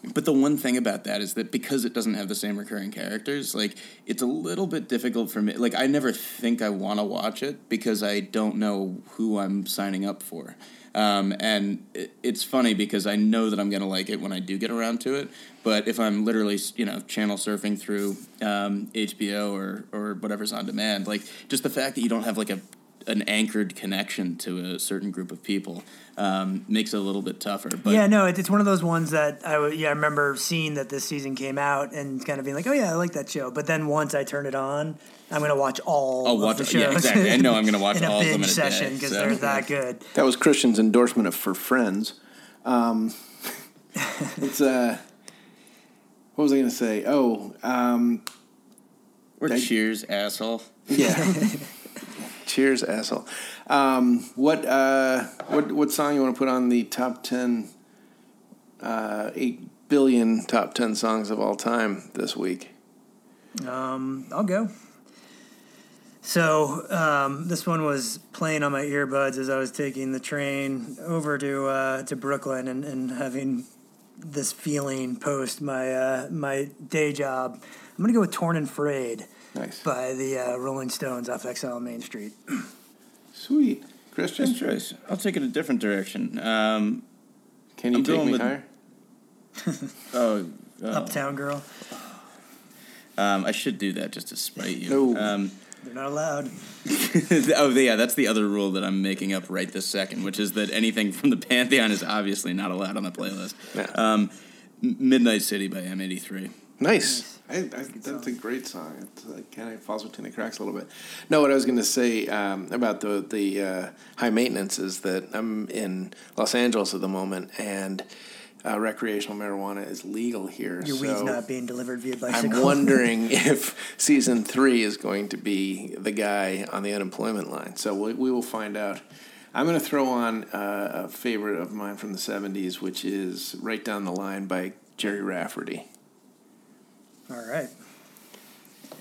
Speaker 2: but the one thing about that is that because it doesn't have the same recurring characters, like it's a little bit difficult for me. Like I never think I want to watch it because I don't know who I'm signing up for. Um, and it, it's funny because I know that I'm going to like it when I do get around to it. But if I'm literally, you know, channel surfing through um, HBO or or whatever's on demand, like just the fact that you don't have like a an anchored connection to a certain group of people um, makes it a little bit tougher. But
Speaker 3: yeah, no, it's one of those ones that I w- yeah I remember seeing that this season came out and kind of being like, oh yeah, I like that show. But then once I turn it on, I'm gonna watch all.
Speaker 2: I'll
Speaker 3: of
Speaker 2: watch
Speaker 3: the
Speaker 2: it-
Speaker 3: shows.
Speaker 2: yeah, exactly. I know I'm gonna watch
Speaker 3: in a
Speaker 2: all of them in a
Speaker 3: session because
Speaker 2: so-
Speaker 3: they're that good.
Speaker 1: That was Christian's endorsement of for friends. Um, it's uh, what was I going to say? Oh, um,
Speaker 2: or
Speaker 1: I-
Speaker 2: Cheers, asshole.
Speaker 1: yeah. Cheers, asshole. Um, what uh, what what song you want to put on the top ten? Uh, eight billion top ten songs of all time this week.
Speaker 3: Um, I'll go. So um, this one was playing on my earbuds as I was taking the train over to uh, to Brooklyn and, and having this feeling post my uh, my day job. I'm gonna go with "Torn and Frayed"
Speaker 1: Nice,
Speaker 3: by the uh, Rolling Stones off Exile Main Street.
Speaker 1: sweet. Christian,
Speaker 2: Good choice. I'll take it a different direction. Um,
Speaker 1: can you
Speaker 2: I'm
Speaker 1: take me
Speaker 2: with-
Speaker 1: higher?
Speaker 2: oh, oh,
Speaker 3: Uptown Girl.
Speaker 2: um, I should do that just to spite you.
Speaker 1: No.
Speaker 2: Um,
Speaker 3: They're not allowed.
Speaker 2: oh, yeah, that's the other rule that I'm making up right this second, which is that anything from the Pantheon is obviously not allowed on the playlist.
Speaker 1: Yeah.
Speaker 2: Um, Midnight City by M83.
Speaker 1: Nice. I, I, that's a great song. It like, kind of falls between the cracks a little bit. No, what I was going to say um, about the the uh, high maintenance is that I'm in Los Angeles at the moment, and uh, recreational marijuana is legal here.
Speaker 3: Your
Speaker 1: so
Speaker 3: weed's not being delivered via bicycle.
Speaker 1: I'm wondering if season three is going to be the guy on the unemployment line. So we, we will find out. I'm going to throw on uh, a favorite of mine from the 70s, which is Right Down the Line by Gerry Rafferty.
Speaker 3: All right.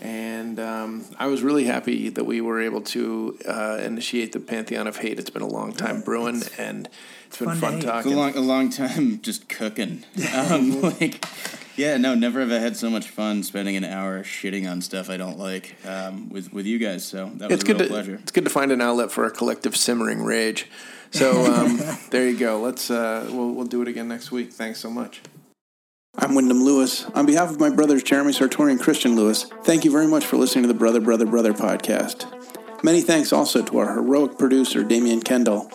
Speaker 1: And um, I was really happy that we were able to uh, initiate the Pantheon of Hate. It's been a long time brewing, and it's been
Speaker 3: fun to
Speaker 1: fun
Speaker 3: hate.
Speaker 2: It's a long, a long time just cooking. Um, like, yeah, no, never have I had so much fun spending an hour shitting on stuff I don't like um, with with you guys. So that was
Speaker 1: it's
Speaker 2: a
Speaker 1: good
Speaker 2: real
Speaker 1: to
Speaker 2: pleasure.
Speaker 1: it's good to find an outlet for a collective simmering rage. So um, there you go. Let's uh, we'll we'll do it again next week. Thanks so much. I'm Wyndham Lewis. On behalf of my brothers Jeremy Sartori and Christian Lewis, thank you very much for listening to the Brother Brother Brother podcast. Many thanks also to our heroic producer Damian Kendall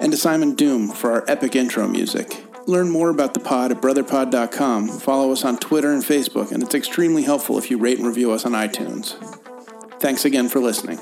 Speaker 1: and to Simon Doom for our epic intro music. Learn more about the pod at brotherpod.com. Follow us on Twitter and Facebook, and it's extremely helpful if you rate and review us on iTunes. Thanks again for listening.